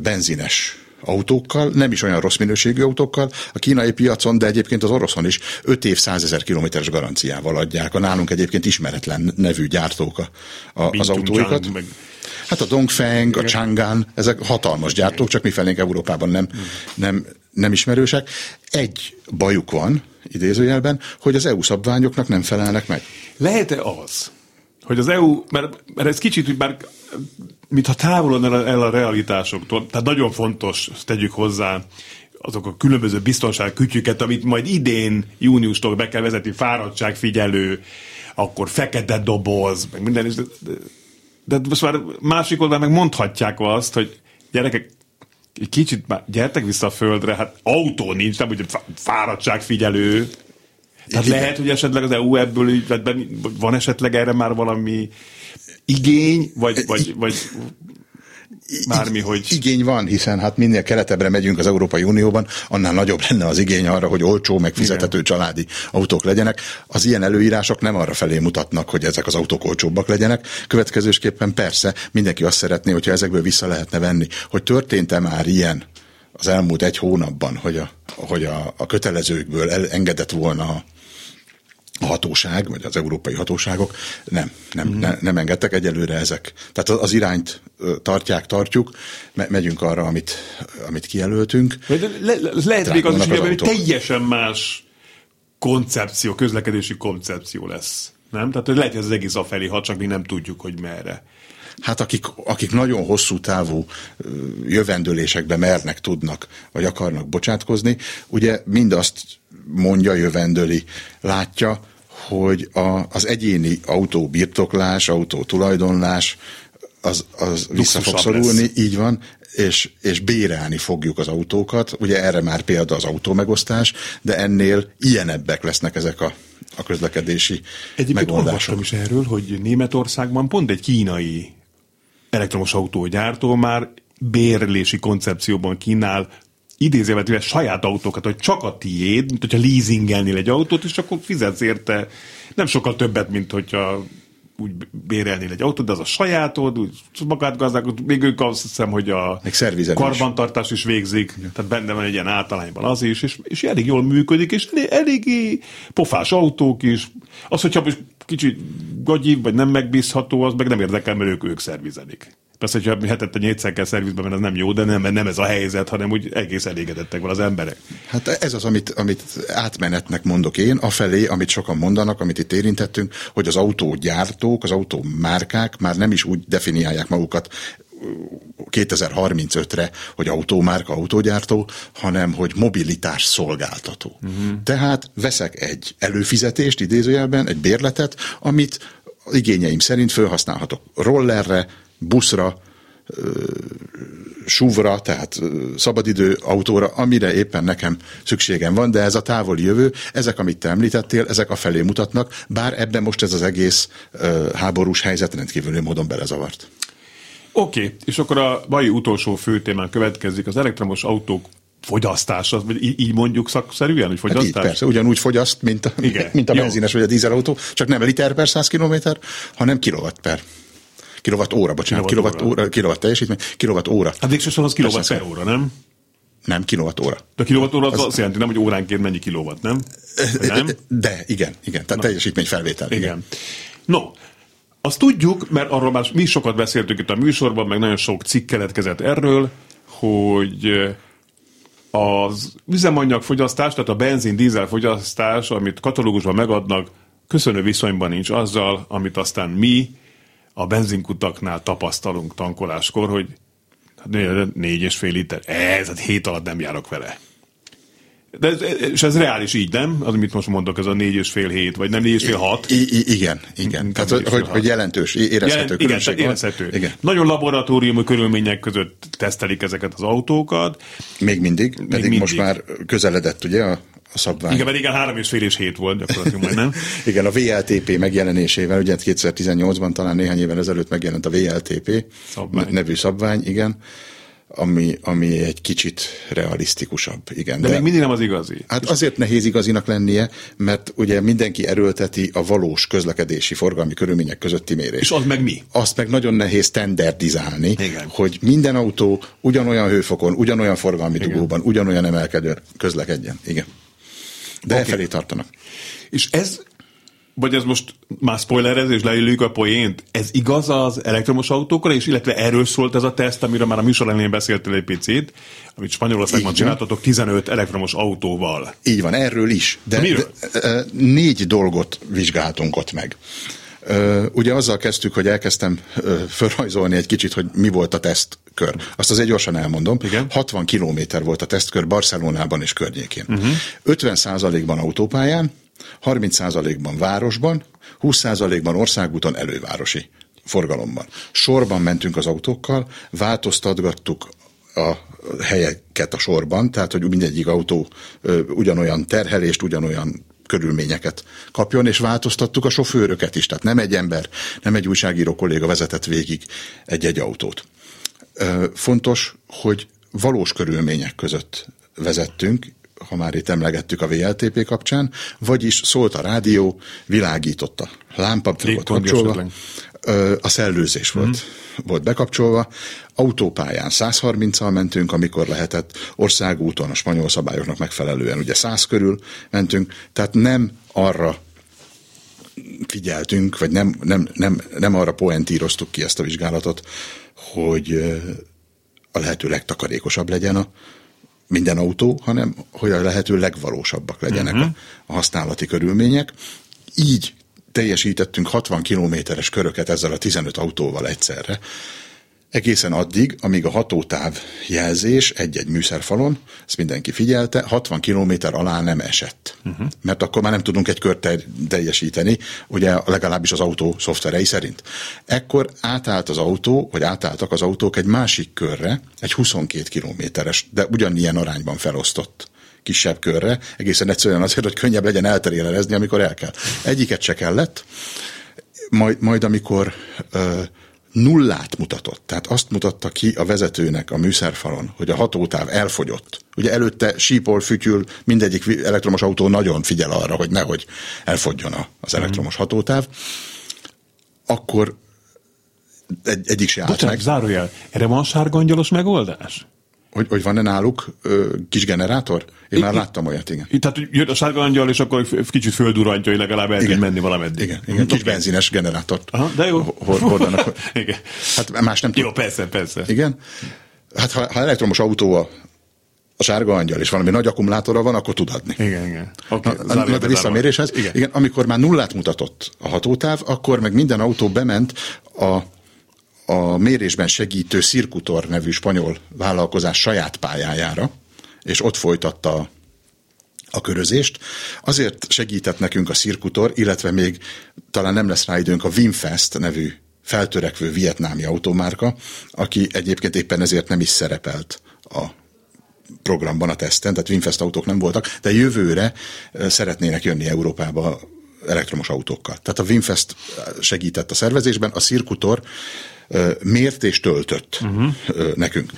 benzines autókkal, nem is olyan rossz minőségű autókkal, a kínai piacon, de egyébként az oroszon is 5 év 100 ezer kilométeres garanciával adják. A nálunk egyébként ismeretlen nevű gyártók a, a, az autóikat. Meg... Hát a Dongfeng, a Chang'an, ezek hatalmas gyártók, csak mi felénk Európában nem, nem, nem ismerősek. Egy bajuk van, idézőjelben, hogy az EU szabványoknak nem felelnek meg. Lehet-e az, hogy az EU, mert, mert ez kicsit, hogy már mintha távolodna el a realitásoktól, tehát nagyon fontos, tegyük hozzá, azok a különböző biztonságkütyüket, amit majd idén júniustól be kell vezetni, fáradtságfigyelő, akkor fekete doboz, meg minden is. De, de, de most már másik oldalon meg mondhatják azt, hogy gyerekek, kicsit már gyertek vissza a földre, hát autó nincs, nem, hogy fáradtságfigyelő, tehát Igen. lehet, hogy esetleg az EU ebből így, van esetleg erre már valami igény, vagy, vagy, vagy Mármi, hogy... Igény van, hiszen hát minél keletebbre megyünk az Európai Unióban, annál nagyobb lenne az igény arra, hogy olcsó, meg fizethető Igen. családi autók legyenek. Az ilyen előírások nem arra felé mutatnak, hogy ezek az autók olcsóbbak legyenek. Következésképpen persze mindenki azt szeretné, hogyha ezekből vissza lehetne venni. Hogy történt-e már ilyen az elmúlt egy hónapban, hogy a, hogy a, a kötelezőkből engedett volna a hatóság, vagy az európai hatóságok nem, nem, mm. ne, nem engedtek egyelőre ezek. Tehát az irányt tartják, tartjuk, me, megyünk arra, amit, amit kijelöltünk. De le, le, lehet még az is, hogy teljesen más koncepció, közlekedési koncepció lesz. Nem? Tehát lehet, hogy az egész a felé, ha csak mi nem tudjuk, hogy merre. Hát akik, akik nagyon hosszú távú jövendőlésekbe mernek, tudnak, vagy akarnak bocsátkozni, ugye mindazt mondja, jövendőli, látja, hogy a, az egyéni autóbirtoklás, autó tulajdonlás, az, az vissza fog szorulni, lesz. így van, és, és bérelni fogjuk az autókat. Ugye erre már példa az autómegosztás, de ennél ilyenebbek lesznek ezek a, a közlekedési Egyébként megoldások. is erről, hogy Németországban pont egy kínai elektromos autógyártó már bérlési koncepcióban kínál idézővetően saját autókat, hogy csak a tiéd, mint hogyha leasingelnél egy autót, és akkor fizetsz érte nem sokkal többet, mint hogyha úgy bérelnél egy autót, de az a sajátod, úgy magát gazdálkod, még ők azt hiszem, hogy a karbantartás is végzik, Igen. tehát benne van egy ilyen általányban az is, és, és elég jól működik, és elég, eléggé pofás autók is. Az, hogyha kicsit gagyi, vagy nem megbízható, az meg nem érdekel, mert ők, ők szervizelik. Persze, hogyha hetette négyszer kell szervizbe menni, az nem jó, de nem, nem ez a helyzet, hanem úgy egész elégedettek van az emberek. Hát ez az, amit, amit átmenetnek mondok én, afelé, amit sokan mondanak, amit itt érintettünk, hogy az autógyártók, az autómárkák már nem is úgy definiálják magukat 2035-re, hogy autómárka, autógyártó, hanem hogy mobilitás szolgáltató. Uh-huh. Tehát veszek egy előfizetést, idézőjelben, egy bérletet, amit igényeim szerint felhasználhatok rollerre, buszra, súvra, tehát szabadidő autóra, amire éppen nekem szükségem van, de ez a távoli jövő, ezek, amit te említettél, ezek a felé mutatnak, bár ebben most ez az egész háborús helyzet rendkívüli módon belezavart. Oké, okay, és akkor a mai utolsó fő témán következik az elektromos autók fogyasztása, vagy így mondjuk szakszerűen, hogy fogyasztás? Hát így, persze, ugyanúgy fogyaszt, mint a, Igen. mint a benzines vagy a dízelautó, csak nem liter per 100 kilométer, hanem kilowatt per kilowatt óra, bocsánat, kilowatt, óra, kilowatt teljesítmény, kilowatt óra. Hát végsősorban az kilowatt per óra, nem? Nem, kilowatt óra. De kilowatt óra az, az azt jelenti, nem, hogy óránként mennyi kilowatt, nem? nem? De, igen, igen, tehát teljesítmény felvétel. Igen. igen. No, azt tudjuk, mert arról már mi sokat beszéltünk itt a műsorban, meg nagyon sok cikk keletkezett erről, hogy az üzemanyagfogyasztás, tehát a benzin-dízel fogyasztás, amit katalógusban megadnak, köszönő viszonyban nincs azzal, amit aztán mi a benzinkutaknál tapasztalunk tankoláskor, hogy hát négy és fél liter, ez, hát hét alatt nem járok vele. De ez, és ez reális így, nem? Az, amit most mondok, ez a négy és fél hét, vagy nem négy és fél hat? I, I, igen, igen. Tehát, hogy, hogy, hogy jelentős, érezhető Jelen, igen, érezhető. Igen. Nagyon laboratóriumi körülmények között tesztelik ezeket az autókat. Még mindig, pedig Még mindig. most már közeledett ugye a, a szabvány. Igen, mert igen, három és fél és hét volt gyakorlatilag nem? [laughs] igen, a VLTP megjelenésével, ugye 2018-ban talán néhány évvel ezelőtt megjelent a VLTP szabvány. nevű szabvány, igen ami, ami egy kicsit realisztikusabb. Igen, de, de még mindig nem az igazi. Hát azért nehéz igazinak lennie, mert ugye mindenki erőlteti a valós közlekedési forgalmi körülmények közötti mérést. És az meg mi? Azt meg nagyon nehéz standardizálni, Igen. hogy minden autó ugyanolyan hőfokon, ugyanolyan forgalmi dugóban, ugyanolyan emelkedő közlekedjen. Igen. De okay. felé tartanak. És ez vagy ez most már spoilerez, és leüljük a poént, ez igaz az elektromos autókra, és illetve erről szólt ez a teszt, amiről már a műsor elején beszéltél egy picit, amit Spanyolországban csináltatok 15 elektromos autóval. Így van, erről is. De, de, de négy dolgot vizsgáltunk ott meg. Ugye azzal kezdtük, hogy elkezdtem felrajzolni egy kicsit, hogy mi volt a tesztkör. Azt azért gyorsan elmondom. Igen? 60 kilométer volt a tesztkör Barcelonában és környékén. Uh-huh. Mhm. 50 ban autópályán, 30%-ban városban, 20%-ban országúton elővárosi forgalomban. Sorban mentünk az autókkal, változtatgattuk a helyeket a sorban, tehát hogy mindegyik autó ö, ugyanolyan terhelést, ugyanolyan körülményeket kapjon, és változtattuk a sofőröket is. Tehát nem egy ember, nem egy újságíró kolléga vezetett végig egy-egy autót. Fontos, hogy valós körülmények között vezettünk, ha már itt emlegettük a VLTP kapcsán, vagyis szólt a rádió, világította, lámpa volt kapcsolva, a szellőzés volt, mm. volt bekapcsolva, autópályán 130-al mentünk, amikor lehetett, országúton a spanyol szabályoknak megfelelően ugye 100 körül mentünk, tehát nem arra figyeltünk, vagy nem, nem, nem, nem arra poentíroztuk ki ezt a vizsgálatot, hogy a lehető legtakarékosabb legyen a, minden autó, hanem hogy a lehető legvalósabbak legyenek uh-huh. a, a használati körülmények. Így teljesítettünk 60 kilométeres köröket ezzel a 15 autóval egyszerre, Egészen addig, amíg a hatótáv jelzés egy-egy műszerfalon, ezt mindenki figyelte, 60 km alá nem esett. Uh-huh. Mert akkor már nem tudunk egy kört teljesíteni, ugye legalábbis az autó szoftverei szerint. Ekkor átállt az autó, vagy átálltak az autók egy másik körre, egy 22 kilométeres, de ugyanilyen arányban felosztott kisebb körre, egészen egyszerűen azért, hogy könnyebb legyen elterjelezni, amikor el kell. Egyiket se kellett, majd, majd amikor uh, nullát mutatott. Tehát azt mutatta ki a vezetőnek a műszerfalon, hogy a hatótáv elfogyott. Ugye előtte sípol, fütyül, mindegyik elektromos autó nagyon figyel arra, hogy nehogy elfogjon az mhm. elektromos hatótáv. Akkor egy, egyik se állt Bocsánat, meg. zárójel, erre van sárgangyalos megoldás? Hogy, hogy van-e náluk ö, kis generátor? Én I, már láttam olyat, igen. I, tehát jött a sárga angyal, és akkor kicsit földurantja, hogy legalább el igen. menni valameddig. Igen, igen kis okay. benzines generátort. Aha, de jó. Hordanak. [laughs] igen. Hát más nem tud. Jó, persze, persze. Igen. Hát ha, ha elektromos autó a, a sárga angyal, és valami nagy akkumulátora van, akkor tud adni. Igen, igen. Okay, na, na, de vissza a méréshez. Igen. igen. amikor már nullát mutatott a hatótáv, akkor meg minden autó bement a a mérésben segítő Circutor nevű spanyol vállalkozás saját pályájára, és ott folytatta a körözést. Azért segített nekünk a Circutor, illetve még talán nem lesz rá időnk a Wimfest nevű feltörekvő vietnámi automárka, aki egyébként éppen ezért nem is szerepelt a programban, a teszten, tehát Winfest autók nem voltak, de jövőre szeretnének jönni Európába elektromos autókkal. Tehát a Winfest segített a szervezésben, a Circutor mért és töltött uh-huh. nekünk.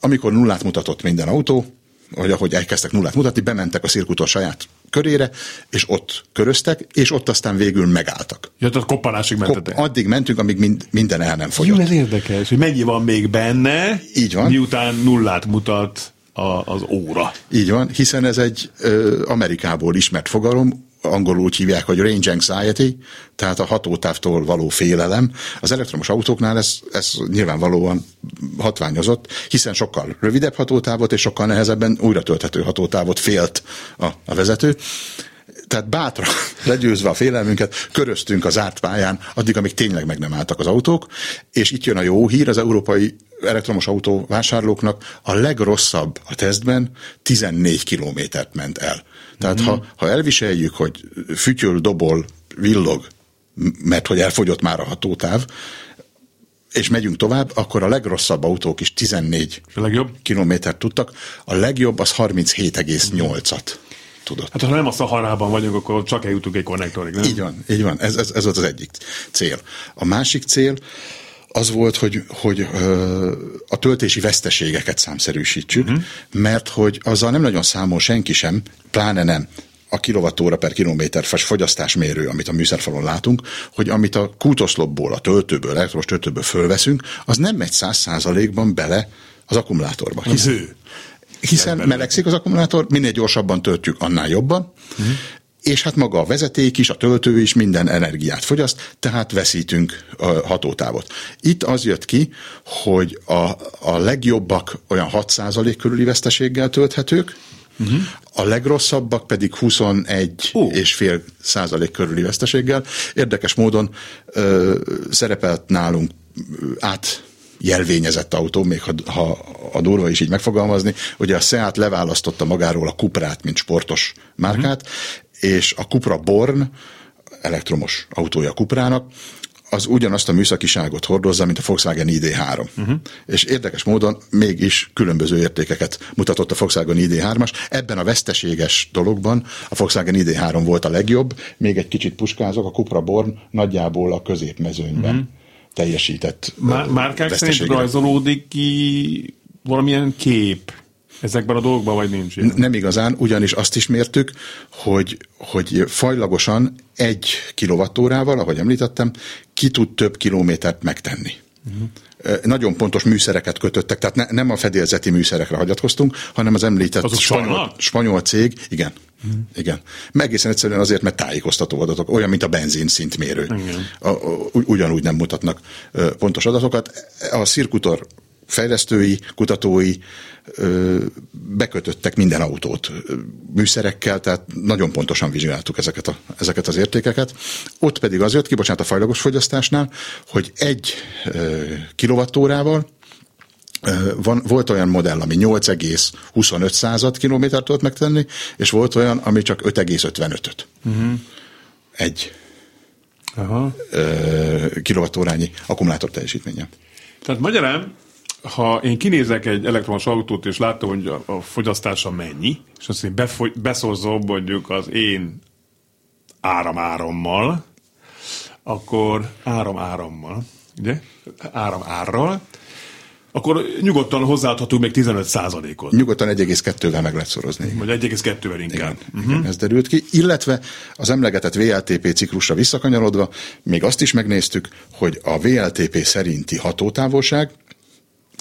Amikor nullát mutatott minden autó, vagy ahogy elkezdtek nullát mutatni, bementek a szirkutor saját körére, és ott köröztek, és ott aztán végül megálltak. Ja, tehát koppanásig mentetek. Kop, addig mentünk, amíg mind, minden el nem fogyott. Jó, ez érdekes, hogy mennyi van még benne, Így van. miután nullát mutat a, az óra. Így van, hiszen ez egy ö, Amerikából ismert fogalom, angolul úgy hívják, hogy range anxiety, tehát a hatótávtól való félelem. Az elektromos autóknál ez, ez nyilvánvalóan hatványozott, hiszen sokkal rövidebb hatótávot és sokkal nehezebben újra tölthető hatótávot félt a, a vezető. Tehát bátran [laughs] legyőzve a félelmünket, köröztünk az zárt pályán, addig, amíg tényleg meg nem álltak az autók, és itt jön a jó hír, az európai elektromos autó vásárlóknak a legrosszabb a tesztben 14 kilométert ment el. Tehát mm. ha, ha elviseljük, hogy fütyöl, dobol, villog, mert hogy elfogyott már a hatótáv, és megyünk tovább, akkor a legrosszabb autók is 14 a legjobb? kilométert tudtak, a legjobb az 37,8-at tudott. Hát ha nem a Szaharában vagyunk, akkor csak eljutunk egy konnektorig, nem? Így van, így van. Ez, ez, ez az egyik cél. A másik cél az volt, hogy, hogy a töltési veszteségeket számszerűsítsük, uh-huh. mert hogy azzal nem nagyon számol senki sem, pláne nem a kilovattóra per kilométer fogyasztásmérő, amit a műszerfalon látunk, hogy amit a kútoszlopból, a töltőből, elektromos töltőből fölveszünk, az nem megy száz százalékban bele az akkumulátorba. Ő. Hiszen melegszik az akkumulátor, minél gyorsabban töltjük, annál jobban, uh-huh. És hát maga a vezeték is, a töltő is minden energiát fogyaszt, tehát veszítünk hatótávot. Itt az jött ki, hogy a, a legjobbak olyan 6% körüli veszteséggel tölthetők, Uh-huh. A legrosszabbak pedig 21 uh. és fél százalék körüli veszteséggel. Érdekes módon ö, szerepelt nálunk át jelvényezett autó, még ha, ha a durva is így megfogalmazni, ugye a Seat leválasztotta magáról a Cuprát, mint sportos márkát, uh-huh. És a Cupra Born, elektromos autója a Cuprának, az ugyanazt a műszakiságot hordozza, mint a Volkswagen ID3. Uh-huh. Mhm. És érdekes módon mégis különböző értékeket mutatott a Volkswagen ID3-as. Ebben a veszteséges dologban a Volkswagen ID3 volt a legjobb, még egy kicsit puskázok, a Cupra Born nagyjából a középmezőnyben. Uh-huh teljesített. Má- márkák szerint rajzolódik ki valamilyen kép ezekben a dolgokban, vagy nincs ilyen? Nem igazán, ugyanis azt is mértük, hogy, hogy fajlagosan egy kilovattórával, ahogy említettem, ki tud több kilométert megtenni. Uh-huh. Nagyon pontos műszereket kötöttek, tehát ne, nem a fedélzeti műszerekre hagyatkoztunk, hanem az említett Azok spanyol, spanyol cég, igen, uh-huh. igen. Egészen egyszerűen azért, mert tájékoztató adatok, olyan, mint a benzin szintmérő. A, a, ugyanúgy nem mutatnak pontos adatokat. A Circutor fejlesztői, kutatói bekötöttek minden autót műszerekkel, tehát nagyon pontosan vizsgáltuk ezeket, a, ezeket az értékeket. Ott pedig az jött ki, bocsánat, a fajlagos fogyasztásnál, hogy egy kilovattórával van, volt olyan modell, ami 8,25 század kilométert tudott megtenni, és volt olyan, ami csak 5,55-öt. Uh-huh. Egy Aha. kilovattórányi akkumulátor teljesítménye. Tehát magyarán ha én kinézek egy elektromos autót, és látom, hogy a, a fogyasztása mennyi, és azt én befogy, beszorzom mondjuk az én áram-árammal, akkor áram-árammal, ugye? Áram-árral, akkor nyugodtan hozzáadhatunk még 15 százalékot. Nyugodtan 1,2-vel meg lehet szorozni. Vagy 1,2-vel inkább. Igen, uh-huh. igen, ez derült ki. Illetve az emlegetett VLTP ciklusra visszakanyarodva, még azt is megnéztük, hogy a VLTP szerinti hatótávolság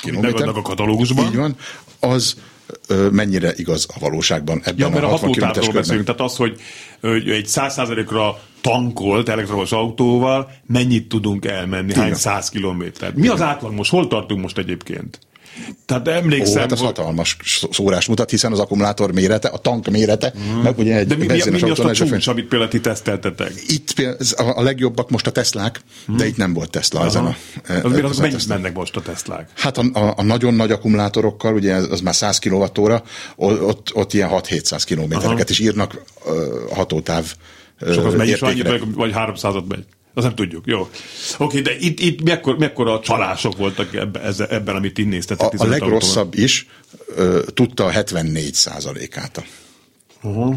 kilométer. a katalógusban. Így van. Az mennyire igaz a valóságban ebben ja, mert a 60 km beszélünk, tehát az, hogy, hogy egy 100%-ra tankolt elektromos autóval mennyit tudunk elmenni, Igen. hány száz kilométer. Mi az átlag most? Hol tartunk most egyébként? Tehát emlékszem... Ó, hát az hogy... hatalmas szórás mutat, hiszen az akkumulátor mérete, a tank mérete, mm. meg ugye egy De mi, mi, mi az a csúcs, amit például ti teszteltetek? Itt a legjobbak most a Teslák, mm. de itt nem volt Tesla Aha. ezen a... Az, az, az mennyit mennek most a Teslák? Hát a, a, a nagyon nagy akkumulátorokkal, ugye az már 100 kWh, ott, ott ilyen 6-700 kilométereket is írnak hatótáv Sok az annyit, vagy 300-at megy? Azt nem tudjuk, jó. Oké, de itt, itt mekkora, mekkora csalások voltak ebben, ebben amit ti néztetek? A, a legrosszabb is ö, tudta a 74 százalékát. Uh-huh.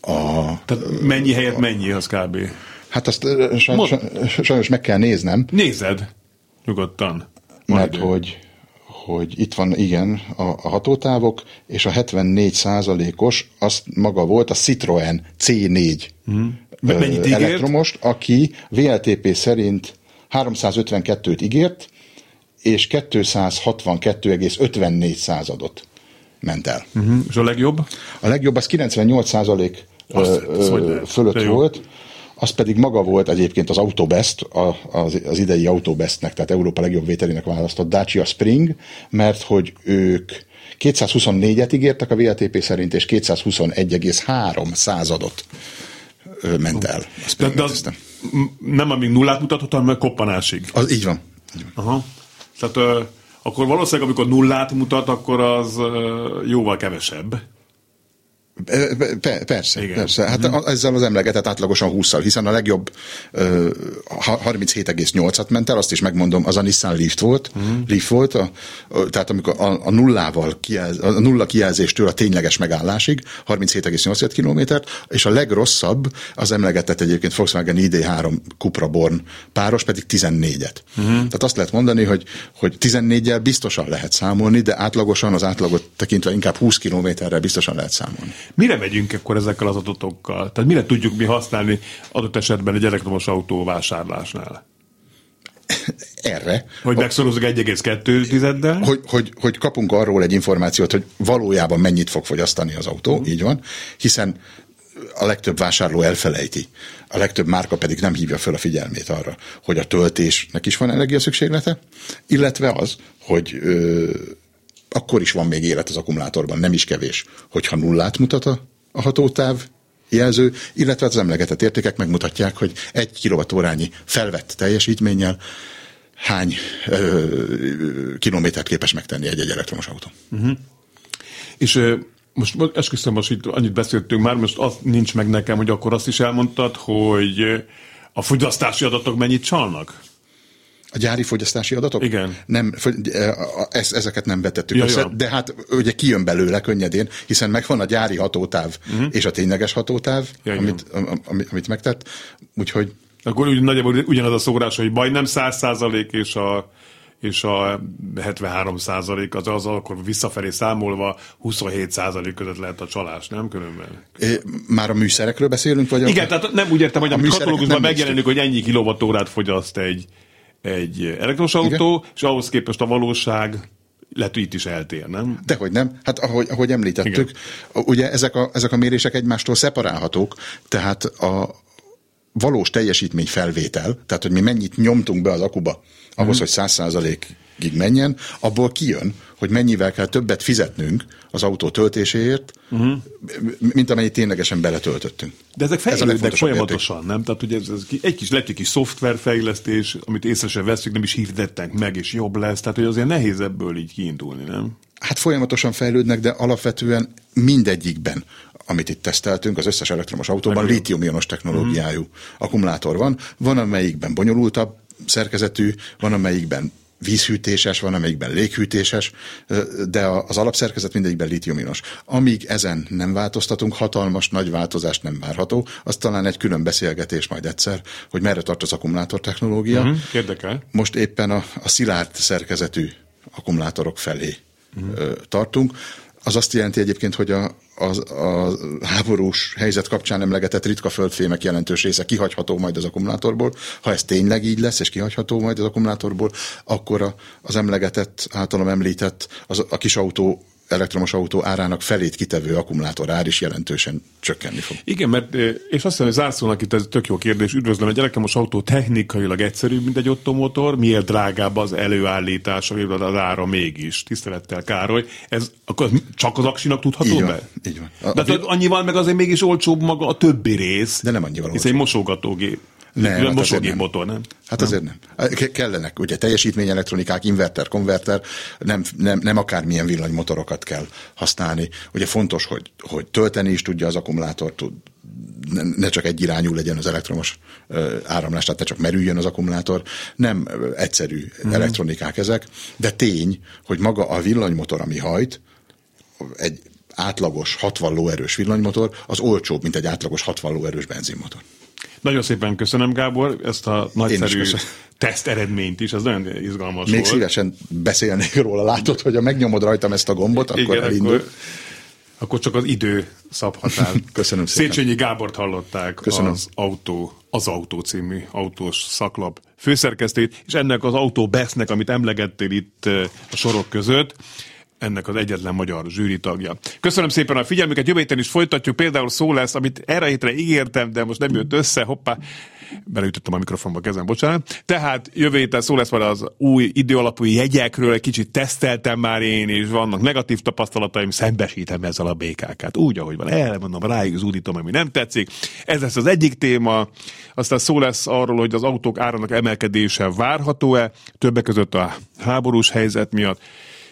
A, Tehát mennyi helyett mennyi az kb? Hát azt sajnos, sajnos meg kell néznem. Nézed, nyugodtan. Mert idő. hogy, hogy itt van, igen, a, a hatótávok, és a 74 százalékos, azt maga volt a Citroen C4. Uh-huh Mennyit elektromost, aki VLTP szerint 352-t ígért, és 262,54 századot ment el. Uh-huh. És a legjobb? A legjobb az 98 százalék fölött volt, az pedig maga volt egyébként az Autobest, az, az idei Autobestnek, tehát Európa legjobb vételének választott Dacia Spring, mert hogy ők 224-et ígértek a VLTP szerint, és 221,3 századot ment el. De, de az nem amíg nullát mutatott, hanem koppanásig. az, így van. Így van. Aha. Tehát akkor valószínűleg, amikor nullát mutat, akkor az jóval kevesebb. Pe- pe- Persze, Igen. persze. Hát a- ezzel az emlegetett átlagosan 20-szal, hiszen a legjobb ha- 37,8-at ment el, azt is megmondom, az a Nissan Leaf volt, Leaf volt a, a, tehát amikor a, a nullával kijelz, a nulla kijelzéstől a tényleges megállásig 37,8 kilométert, és a legrosszabb az emlegetett egyébként Volkswagen ID3 Cupra Born páros pedig 14-et. Tehát azt lehet mondani, hogy, hogy 14-jel biztosan lehet számolni, de átlagosan az átlagot tekintve inkább 20 kilométerrel biztosan lehet számolni. Mire megyünk akkor ezekkel az adatokkal? Tehát mire tudjuk mi használni adott esetben egy elektromos autó vásárlásnál? Erre, Hogy megszorozzuk 1,2-del? hogy, hogy, hogy kapunk arról egy információt, hogy valójában mennyit fog fogyasztani az autó, így van, hiszen a legtöbb vásárló elfelejti, a legtöbb márka pedig nem hívja fel a figyelmét arra, hogy a töltésnek is van energia szükséglete, illetve az, hogy ö, akkor is van még élet az akkumulátorban, nem is kevés, hogyha nullát mutat a, hatótáv, jelző, illetve az emlegetett értékek megmutatják, hogy egy kilovatórányi felvett teljesítménnyel hány ö, kilométert képes megtenni egy-egy elektromos autó. És ö, most esküszöm, most itt annyit beszéltünk már, most az nincs meg nekem, hogy akkor azt is elmondtad, hogy a fogyasztási adatok mennyit csalnak? A gyári fogyasztási adatok? Igen. Nem, ez, ezeket nem vetettük Ja, össze, ja. de hát ugye kijön belőle könnyedén, hiszen megvan a gyári hatótáv uh-huh. és a tényleges hatótáv. Ja, igen. amit, am- amit, amit megtett, úgyhogy Akkor úgy nagyjából ugyanaz a szórás, hogy majdnem 100 százalék és a és a 73 százalék az, az akkor visszafelé számolva 27 százalék között lehet a csalás, nem különben? é, már a műszerekről beszélünk, vagy Igen, a, tehát nem úgy értem, hogy A a katalógusban nem megjelenik, hogy ennyi kilovattórát fogyaszt egy, egy elektromos autó, és ahhoz képest a valóság lehet, hogy itt is eltér, nem? Dehogy nem. Hát ahogy, ahogy említettük, ugye ezek a, ezek a mérések egymástól szeparálhatók, tehát a valós teljesítmény felvétel, tehát hogy mi mennyit nyomtunk be az akuba ahhoz, hogy száz százalékig menjen, abból kijön, hogy mennyivel kell többet fizetnünk az autó töltéséért, mint amennyit ténylegesen beletöltöttünk. De ezek Ez fejlődnek legfontosabb folyamatosan, nem? Tehát ugye ez, ez egy kis egy kis szoftverfejlesztés, amit észre sem veszünk, nem is hirdettek meg, és jobb lesz. Tehát, hogy azért nehéz ebből így kiindulni, nem? Hát folyamatosan fejlődnek, de alapvetően mindegyikben, amit itt teszteltünk, az összes elektromos autóban lítium-ionos technológiájú akkumulátor van. Van, amelyikben bonyolultabb szerkezetű, van, amelyikben vízhűtéses, van, amelyikben léghűtéses, de az alapszerkezet mindegyikben lítium-ionos. Amíg ezen nem változtatunk, hatalmas nagy változást nem várható, az talán egy külön beszélgetés majd egyszer, hogy merre tart az akkumulátor technológia. Hm? Érdekel? Most éppen a, a szilárd szerkezetű akkumulátorok felé ö, tartunk. Az azt jelenti egyébként, hogy a, a, a háborús helyzet kapcsán emlegetett ritka földfémek jelentős része kihagyható majd az akkumulátorból. Ha ez tényleg így lesz, és kihagyható majd az akkumulátorból, akkor a, az emlegetett, általam említett, az, a kis autó elektromos autó árának felét kitevő akkumulátor ár is jelentősen csökkenni fog. Igen, mert, és azt hiszem, hogy zárszónak itt ez tök jó kérdés. Üdvözlöm, egy elektromos autó technikailag egyszerűbb, mint egy ottomotor. Miért drágább az előállítása, miért az ára mégis? Tisztelettel, Károly. Ez akkor csak az aksinak tudható Így van, be? így van. A- De a- hát annyival meg azért mégis olcsóbb maga a többi rész. De nem annyival Hisz egy mosogatógép. Nem, hát Nem, mosógép nem. motor, nem? Hát azért nem. Ke- Kellenek, ugye teljesítményelektronikák, inverter, konverter, nem, nem, nem akármilyen villanymotorokat kell használni. Ugye fontos, hogy, hogy tölteni is tudja az akkumulátor, tud, ne, csak egy irányú legyen az elektromos áramlás, tehát ne csak merüljön az akkumulátor. Nem egyszerű mm. elektronikák ezek, de tény, hogy maga a villanymotor, ami hajt, egy átlagos 60 lóerős villanymotor, az olcsóbb, mint egy átlagos 60 lóerős benzinmotor. Nagyon szépen köszönöm, Gábor, ezt a nagyszerű teszt eredményt is, az nagyon izgalmas Még volt. szívesen beszélnék róla. Látod, hogy ha megnyomod rajtam ezt a gombot, akkor Igen, elindul. akkor, akkor csak az idő szabhatál. [laughs] Köszönöm szépen. Széchenyi Gábort hallották, Köszönöm. az Autó, az Autó című autós szaklap főszerkesztét, és ennek az Autó Bestnek, amit emlegettél itt eh, a sorok között, ennek az egyetlen magyar zsűri tagja. Köszönöm szépen a figyelmüket, jövő héten is folytatjuk, például szó lesz, amit erre hétre ígértem, de most nem jött össze, hoppá, beleütöttem a mikrofonba kezem, bocsánat. Tehát jövő héten szó lesz majd az új időalapú jegyekről, egy kicsit teszteltem már én, és vannak negatív tapasztalataim, szembesítem ezzel a BKK-t. Úgy, ahogy van, elmondom, ráig zúdítom, ami nem tetszik. Ez lesz az egyik téma, aztán szó lesz arról, hogy az autók árának emelkedése várható-e, többek között a háborús helyzet miatt.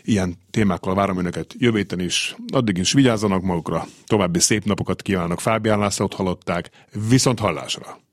Ilyen témákkal várom önöket jövő héten is. Addig is vigyázzanak magukra. További szép napokat kívánok. Fábián Lászlót hallották. Viszont hallásra!